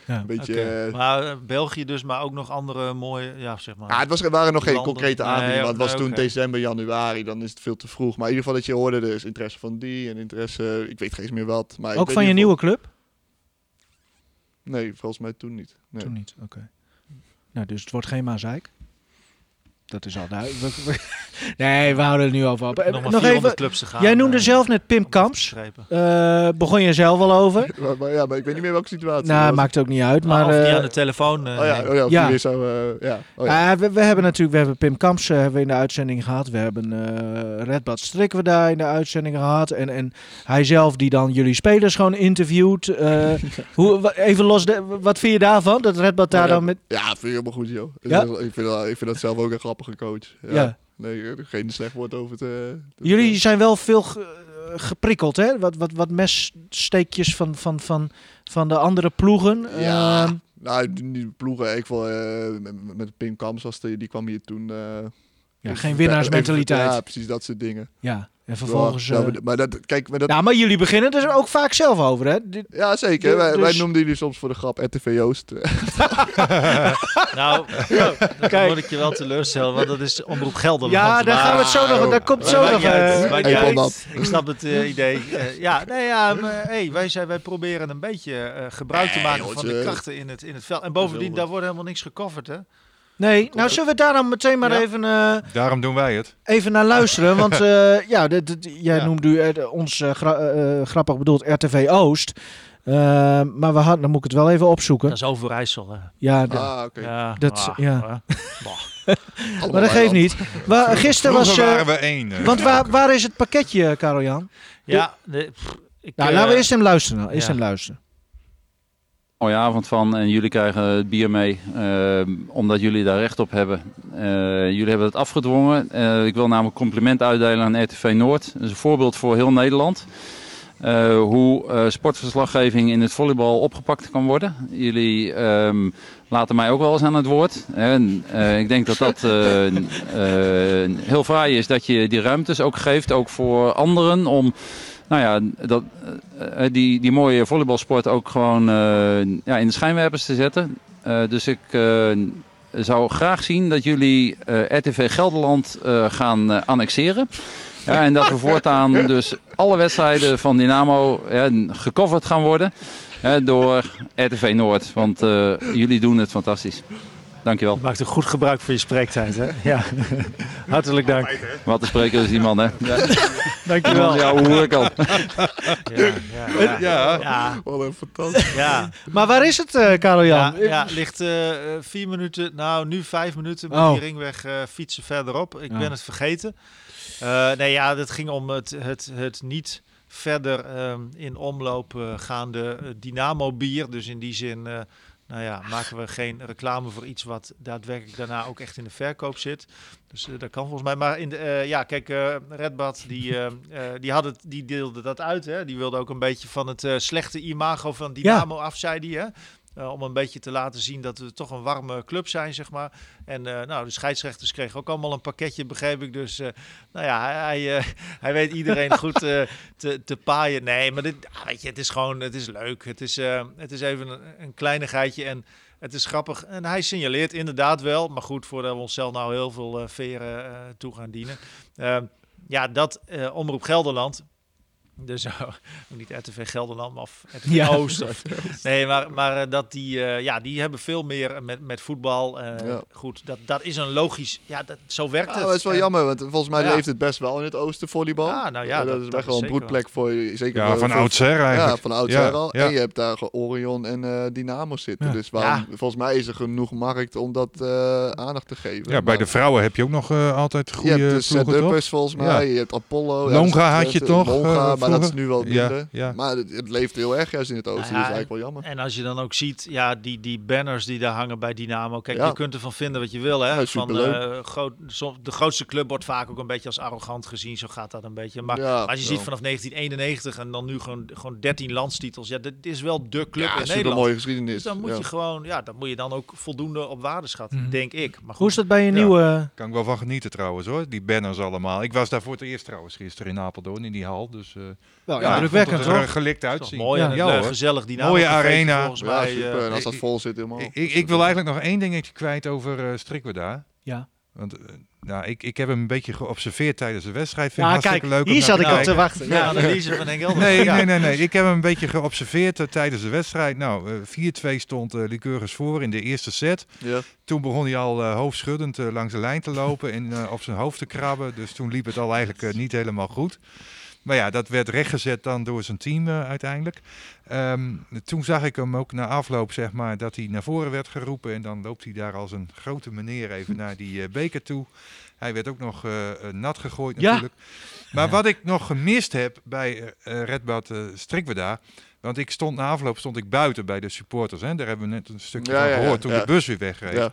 Ja. een beetje... Oké. eh, Maar eh, België dus, maar ook nog andere mooie, ja zeg maar. ja, het was, er waren nog geen landen. concrete Nee, aanbiedingen. want het was nee, toen december, januari. Dan is het veel te vroeg. Maar in ieder geval dat je hoorde, er is interesse van die en interesse... Ik weet geen eens meer wat. Maar ik Ook van je nieuwe club? Nee, volgens mij toen niet. Nee. Toen niet, oké. Nou, dus het wordt geen Mazeik. Dat is al duidelijk. We- we- nee, we houden het nu over op. Nog maar Nog 400 even, clubs te gaan. jij noemde eh, zelf net Pim Kamps. Eh, begon je zelf al over? Maar, maar ja, maar ik weet niet meer welke situatie. nou, het was. maakt ook niet uit. Maar Maar, of die eh, aan de telefoon. Oh ja, oh ja, of Ja. die weer zo... eh, ja. Oh ja. Ah, we, we hebben natuurlijk we hebben Pim Kamps eh, hebben we in de uitzending gehad. We hebben eh Redbad Strikken we daar in de uitzending gehad. En, en hij zelf die dan jullie spelers gewoon interviewt. Eh, hoe, even los, de, wat vind je daarvan? Dat Redbad daar Oh ja. dan met... Ja, vind ik helemaal goed, joh. Ja? Ik, vind dat, ik vind dat zelf ook een grappige coach. Ja. Ja. Nee, er geen slecht woord over te... te- Jullie zijn wel veel eh, geprikkeld, hè? Wat, wat, wat messteekjes van, van, van, van de andere ploegen. Ja. Ehm, Nou, die ploegen, ik vond eh, met, met Pim Kamps, was die, die kwam hier toen... eh, ja, geen winnaarsmentaliteit. Ja, precies, dat soort dingen. Ja, en vervolgens... Ja, eh, maar, dat, kijk, maar dat, ja, maar jullie beginnen er ook vaak zelf over, hè? Dit- ja, zeker. wij, wij dus- noemden jullie soms voor de grap RTV Joost. Nou, dan moet ik je wel teleurstellen, want dat is Omroep Gelderland. Ja, daar gaan we het zo nog... Daar komt zo nog... uit. Ik snap het eh, idee. Eh, ja, nee, ja, maar, hey, wij, zijn, wij proberen een beetje eh, gebruik te maken van de krachten in het, in het veld. En bovendien, daar wordt helemaal niks gecoverd, hè? Nee, nou zullen we daar dan meteen maar Ja. even, eh, Daarom doen wij het. even naar luisteren. Want eh, ja, dit- dit- jij Ja. noemde u eh, ons gra- grappig bedoeld RTV Oost. Maar we hadden, dan moet ik het wel even opzoeken. Dat is Overijssel, hè? Ja, de- ah, oké. Ja, Dat- ah, ja. maar dat geeft niet. Wa- gisteren was... Eh, waren we één. want waar, waar is het pakketje, Karel Jan? Ja, de, pff, ik, Nou, laten we eerst hem luisteren. Eerst ja. hem luisteren. Mooie avond van en jullie krijgen het bier mee eh, omdat jullie daar recht op hebben. Eh, jullie hebben het afgedwongen. Eh, ik wil namelijk compliment uitdelen aan RTV Noord. Dat is een voorbeeld voor heel Nederland. Hoe sportverslaggeving in het volleybal opgepakt kan worden. Jullie ehm, laten mij ook wel eens aan het woord. En, ik denk dat dat heel fraai is dat je die ruimtes ook geeft, ook voor anderen, om nou ja, dat, eh, eh, die, die mooie volleybalsport ook gewoon eh, ja, in de schijnwerpers te zetten. Dus ik zou graag zien dat jullie RTV Gelderland gaan annexeren. Ja, en dat we voortaan dus alle wedstrijden van Dynamo ja, gecoverd gaan worden door RTV Noord. Want jullie doen het fantastisch. Dankjewel. Je maakt een goed gebruik van je spreektijd, hè? Ja. Hartelijk dank. Wat een spreker is die man, hè? Ja. Dankjewel. Ja, hoe hoor ik al. Ja, ja, ja. Ja. ja. Wat een fantastisch. ja. Maar waar is het, eh Karel Jan? Ja, ja, ligt eh, eh, vier minuten, nou nu vijf minuten met Oh. die ringweg eh, fietsen verderop. Ik Ja. ben het vergeten. Eh, nee, ja, het ging om het, het, het niet verder ehm, in omloop gaande eh, Dynamo bier. Dus in die zin, eh, nou ja, maken we geen reclame voor iets wat daadwerkelijk daarna ook echt in de verkoop zit. Dus eh, dat kan volgens mij. Maar in de, eh, ja, kijk, eh Redbad die, die, had het, die deelde dat uit. Hè? Die wilde ook een beetje van het slechte imago van Dynamo af, zei die, hè? Eh, om een beetje te laten zien dat we toch een warme club zijn, zeg maar. En eh, nou, de scheidsrechters kregen ook allemaal een pakketje, begreep ik. Dus, eh, nou ja, hij, hij, weet iedereen goed te, te paaien. Nee, maar dit, ah, weet je, het is gewoon, het is leuk. Het is, het is even een, een kleinigheidje. En het is grappig. En hij signaleert inderdaad wel, maar goed, voordat we onszelf nou heel veel veren toe gaan dienen. Uh, ja, dat Omroep Gelderland dus uh, niet RTV Gelderland, maar RTV ja, Oost. Of, nee, maar, maar uh, dat die, uh, ja, die hebben veel meer met, met voetbal. Ja. Goed, dat, dat is een logisch, ja, dat, zo werkt ja, het. Dat is wel en, jammer, want volgens mij leeft het best wel in het oosten volleybal. Ja, nou ja, dat, dat, is echt wel een broedplek voor je. Zeker ja, voor, van oudsher eigenlijk. Ja, van oudsher al. En je hebt daar Orion en Dynamo zitten. Dus waarom, volgens mij is er genoeg markt om dat aandacht te geven. Ja, bij de vrouwen heb je ook nog altijd goede Je hebt volgens mij, je hebt Apollo. Longa had je toch? Dat is nu wel minder. Ja, ja. Maar het, het, leeft heel erg juist in het oosten, nou ja, dus eigenlijk wel jammer. En als je dan ook ziet, ja, die, die banners die daar hangen bij Dynamo. Kijk, je kunt ervan vinden wat je wil. Hè? Van, uh, groot, de grootste club wordt vaak ook een beetje als arrogant gezien. Zo gaat dat een beetje. Maar als je ziet vanaf 1991 en dan nu gewoon, gewoon 13 landstitels. Ja, dat is wel de club in Nederland. een mooie geschiedenis. Dus dan moet je gewoon, ja, dat moet je dan ook voldoende op waarde schatten, mm -hmm. denk ik. Maar goed. Hoe is dat bij je nieuwe... Kan ik wel van genieten trouwens hoor, die banners allemaal. Ik was daar voor het eerst trouwens gisteren in Apeldoorn in die hal. Dus uh, wel, ja, indrukwekkend hoor. gelikt uitzien. Mooi en ja, gezellig dynamisch. Mooie arena. Volgens mij, ja, super. en als dat vol zit helemaal. Ik, ik, ik wil eigenlijk nog één dingetje kwijt over uh, Strikweda. Ja. Want uh, nou, ik, ik heb hem een beetje geobserveerd tijdens de wedstrijd. Vind ja, hartstikke kijk, leuk hier zat ik op te wachten. Ja, analyse van Henk nee, nee, nee, nee. Ik heb hem een beetje geobserveerd uh, tijdens de wedstrijd. Nou, uh, 4-2 stond uh, Lycurgus voor in de eerste set. Ja. Toen begon hij al uh, hoofdschuddend langs de lijn te lopen en op zijn hoofd te krabben. Dus toen liep het al eigenlijk niet helemaal goed. Maar ja, dat werd rechtgezet dan door zijn team uh, uiteindelijk. Um, toen zag ik hem ook na afloop, zeg maar, dat hij naar voren werd geroepen. En dan loopt hij daar als een grote meneer even naar die uh, beker toe. Hij werd ook nog uh, nat gegooid natuurlijk. Ja. Maar ja. wat ik nog gemist heb bij Redbad Strikweda... Want ik stond na afloop stond ik buiten bij de supporters. Hè? Daar hebben we net een stukje ja, van gehoord toen de bus weer wegreed.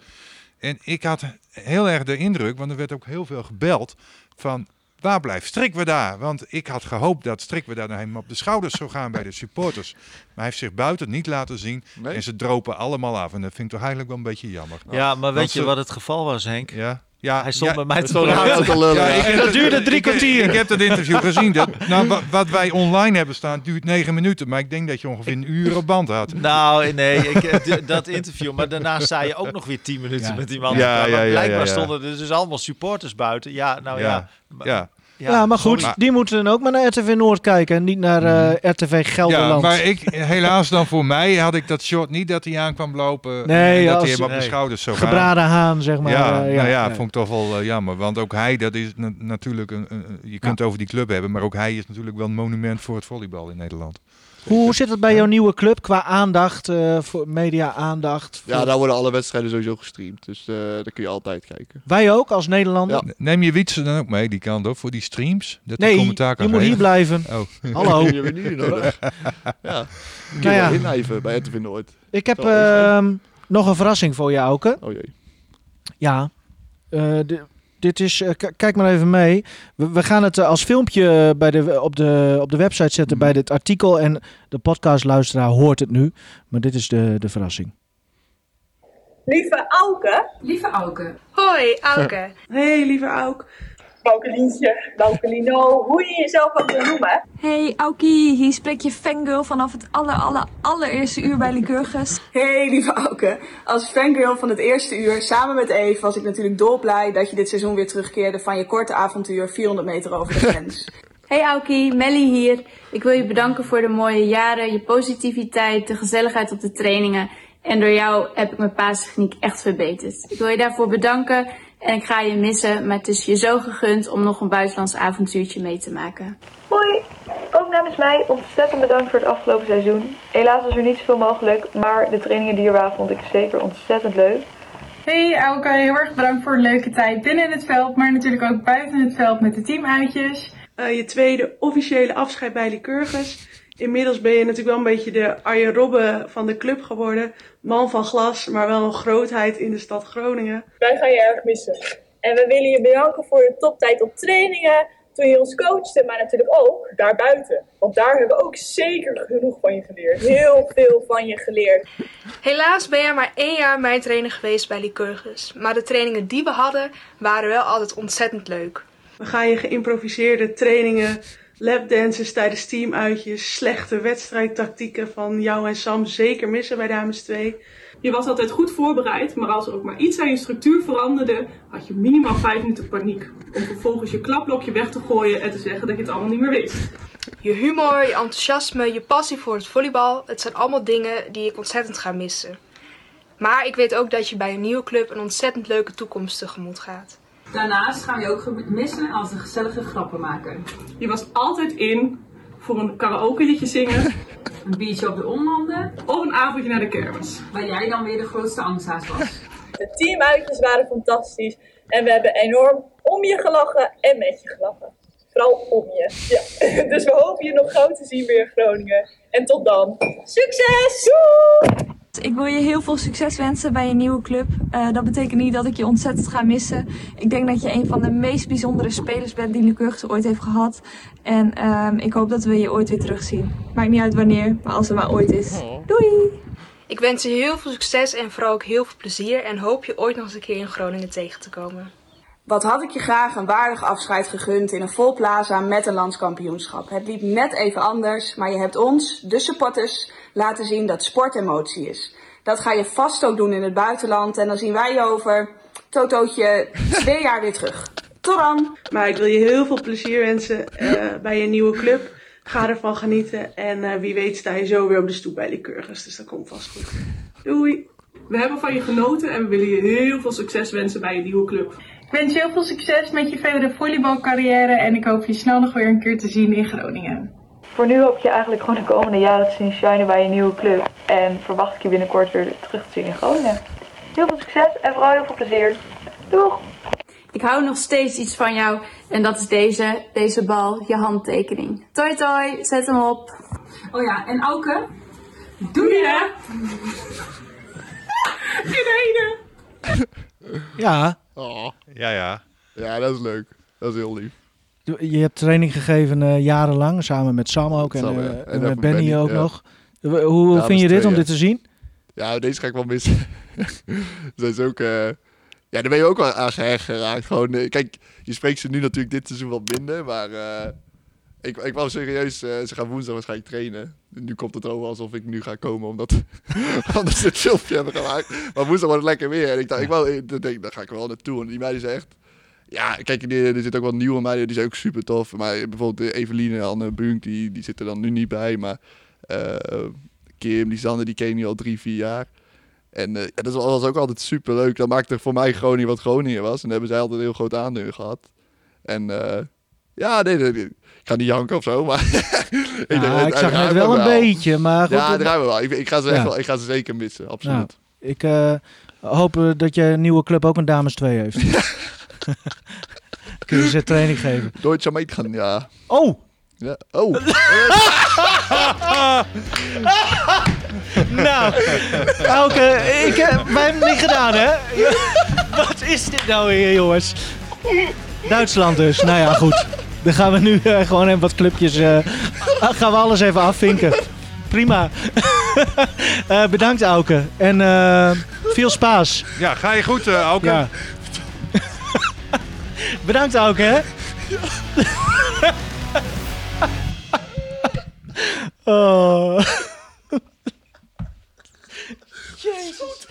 En ik had heel erg de indruk, want er werd ook heel veel gebeld... van Waar blijft Strikweda? Want ik had gehoopt dat Strikweda naar hem op de schouders zou gaan bij de supporters. Maar hij heeft zich buiten niet laten zien. Nee. En ze dropen allemaal af. En dat vind ik toch eigenlijk wel een beetje jammer. Ja, maar weet je wat het geval was, Henk? Ja. Ja, hij stond ja, bij mij te praten. Ja, ik, dat duurde drie kwartier. Ik, ik, heb dat interview gezien. Dat, nou, wat, wat, wij online hebben staan duurt negen minuten. Maar ik denk dat je ongeveer een uur op band had. Nou, nee, ik, dat interview. Maar daarna sta je ook nog weer tien minuten ja. met die man. Ja, ja, ja, blijkbaar stonden er dus allemaal supporters buiten. Ja, nou ja. ja. Ja, ja, maar goed, maar, die moeten dan ook maar naar RTV Noord kijken en niet naar uh, RTV Gelderland. Ja, maar ik, helaas dan voor mij had ik dat shot niet dat hij aan kwam lopen nee, en dat hij hem op nee. de schouders zou gaan. Gebraden haan, zeg maar. Ja, uh, ja, nou ja, ja, vond ik toch wel uh, jammer. Want ook hij, dat is na natuurlijk, een, je kunt over die club hebben, maar ook hij is natuurlijk wel een monument voor het volleybal in Nederland. Hoe zit het bij jouw nieuwe club qua aandacht, uh, voor media aandacht? Voor... Ja, daar worden alle wedstrijden sowieso gestreamd. Dus uh, daar kun je altijd kijken. Wij ook als Nederlander? Ja. Neem je Wietse dan ook mee die kant op voor die streams? Dat nee, je moet hier blijven. Oh. Hallo. je bent nu nodig. ja. Kun nou ja. inlijven bij RTV Noord. Ik heb uh, nog een verrassing voor je, Auke. Oh jee. Ja. Uh, de, dit is, uh, kijk maar even mee. We, we gaan het uh, als filmpje bij de, op, de, op de website zetten mm. bij dit artikel. En de podcastluisteraar hoort het nu. Maar dit is de, de verrassing. Lieve Auke. Lieve Auke. Hoi, Auke. Hey, lieve Auke. Aukelientje, Aukelino, hoe je jezelf ook wil noemen. Hey Aukie, hier spreekt je fangirl vanaf het aller, aller, allereerste uur bij Lycurgus. Hey lieve Auke, als fangirl van het eerste uur samen met Eve was ik natuurlijk dolblij dat je dit seizoen weer terugkeerde van je korte avontuur 400 meter over de grens. Hey Aukie, Melly hier. Ik wil je bedanken voor de mooie jaren, je positiviteit, de gezelligheid op de trainingen. En door jou heb ik mijn paastechniek echt verbeterd. Ik wil je daarvoor bedanken en ik ga je missen, maar het is je zo gegund om nog een buitenlands avontuurtje mee te maken. Hoi, ook namens mij ontzettend bedankt voor het afgelopen seizoen. Helaas was er niet zoveel mogelijk, maar de trainingen die er waren vond ik zeker ontzettend leuk. Hey Elke, heel erg bedankt voor een leuke tijd binnen in het veld, maar natuurlijk ook buiten het veld met de teamuitjes. Uh, je tweede officiële afscheid bij Lycurgus. Inmiddels ben je natuurlijk wel een beetje de Arjen Robben van de club geworden. Man van glas, maar wel een grootheid in de stad Groningen. Wij gaan je erg missen. En we willen je bedanken voor de toptijd op trainingen, toen je ons coachte, maar natuurlijk ook daarbuiten. Want daar hebben we ook zeker genoeg van je geleerd. Heel veel van je geleerd. Helaas ben jij maar één jaar mijn trainer geweest bij Lycurgus. Maar de trainingen die we hadden, waren wel altijd ontzettend leuk. We gaan je geïmproviseerde trainingen lapdances tijdens teamuitjes, slechte wedstrijdtactieken van jou en Sam zeker missen bij dames 2. Je was altijd goed voorbereid, maar als er ook maar iets aan je structuur veranderde, had je minimaal 5 minuten paniek. Om vervolgens je klapblokje weg te gooien en te zeggen dat je het allemaal niet meer wist. Je humor, je enthousiasme, je passie voor het volleybal, het zijn allemaal dingen die ik ontzettend ga missen. Maar ik weet ook dat je bij een nieuwe club een ontzettend leuke toekomst tegemoet gaat. Daarnaast ga je ook missen als een gezellige grappenmaker. Je was altijd in voor een karaoke liedje zingen. Een biertje op de omlanden. Of een avondje naar de kermis. Waar jij dan weer de grootste angsthaas was. De teamuitjes waren fantastisch. En we hebben enorm om je gelachen en met je gelachen. Vooral om je. Ja. Dus we hopen je nog gauw te zien weer in Groningen. En tot dan. Succes! Doei! Ik wil je heel veel succes wensen bij je nieuwe club. Uh, dat betekent niet dat ik je ontzettend ga missen. Ik denk dat je een van de meest bijzondere spelers bent die Lycurgus ooit heeft gehad. En uh, ik hoop dat we je ooit weer terugzien. Maakt niet uit wanneer, maar als het maar ooit is. Doei! Ik wens je heel veel succes en vooral ook heel veel plezier. En hoop je ooit nog eens een keer in Groningen tegen te komen. Wat had ik je graag een waardig afscheid gegund in een vol plaza met een landskampioenschap. Het liep net even anders, maar je hebt ons, de supporters, laten zien dat sport emotie is. Dat ga je vast ook doen in het buitenland en dan zien wij je over Totootje twee jaar weer terug. Tot dan! Maar ik wil je heel veel plezier wensen uh, bij je nieuwe club. Ga ervan genieten en uh, wie weet sta je zo weer op de stoep bij Lycurgus. Dus dat komt vast goed. Doei! We hebben van je genoten en we willen je heel veel succes wensen bij je nieuwe club. Ik wens je heel veel succes met je verdere volleybalcarrière en ik hoop je snel nog weer een keer te zien in Groningen. Voor nu hoop ik je eigenlijk gewoon de komende jaren te zien shinen bij je nieuwe club. En verwacht ik je binnenkort weer terug te zien in Groningen. Heel veel succes en vooral heel veel plezier. Doeg! Ik hou nog steeds iets van jou en dat is deze, deze bal, je handtekening. Toi toi, zet hem op. Oh ja, en Auke, doe je! In Ja. Oh. Ja, ja. Ja, dat is leuk. Dat is heel lief. Je hebt training gegeven uh, jarenlang, samen met Sam ook en, Sam, ja. en, En met Benny, Benny, ook nog. Hoe, vind je dit om dit te zien? Ja, deze ga ik wel missen. dat is ook... eh, ja, daar ben je ook wel aan geraakt. Gewoon, eh, kijk, je spreekt ze nu natuurlijk dit seizoen wat minder, maar... eh, ik, ik wou serieus, eh, ze gaan woensdag waarschijnlijk trainen. Nu komt het over alsof ik nu ga komen, omdat, omdat ze het filmpje hebben gemaakt. Maar woensdag wordt het lekker weer. En ik dacht, ik wou, ik denk, daar ga ik wel naartoe. En die meiden zijn echt... Ja, kijk, er, er zitten ook wel nieuwe meiden, die zijn ook super tof. Maar bijvoorbeeld de Eveline en Anne Bunk, die, die zitten dan nu niet bij. Maar eh, Kim, die Sanne, die ken je nu al drie, vier jaar. En eh, dat was, ook altijd super leuk. Dat maakte voor mij Groningen wat Groningen was. En daar hebben zij altijd een heel groot aandeel gehad. En eh, ja, nee, nee, nee, ik ga niet janken of zo, maar... ik, Ja, denk, het- ik het zag net wel een beetje, maar goed, Ja, het- het me wel. Ik, ik, ga ze echt wel, ik ga ze zeker missen, absoluut. Ja. Ik eh, hoop eh, dat je nieuwe club ook een dames 2 heeft. Kun je ze training geven? Deutsche Meetgaan, ja. Oh! Ja. Oh! nou, Elke, ik, eh, wij hebben het niet gedaan, hè? Wat is dit nou weer, jongens? Duitsland dus. Nou ja, goed. Dan gaan we nu eh, gewoon even wat clubjes... eh, gaan we alles even afvinken. Prima. Eh, bedankt, Auke. En eh, veel spaas. Ja, ga je goed, uh, Auke? Ja. Bedankt ook, hè? oh. Jezus.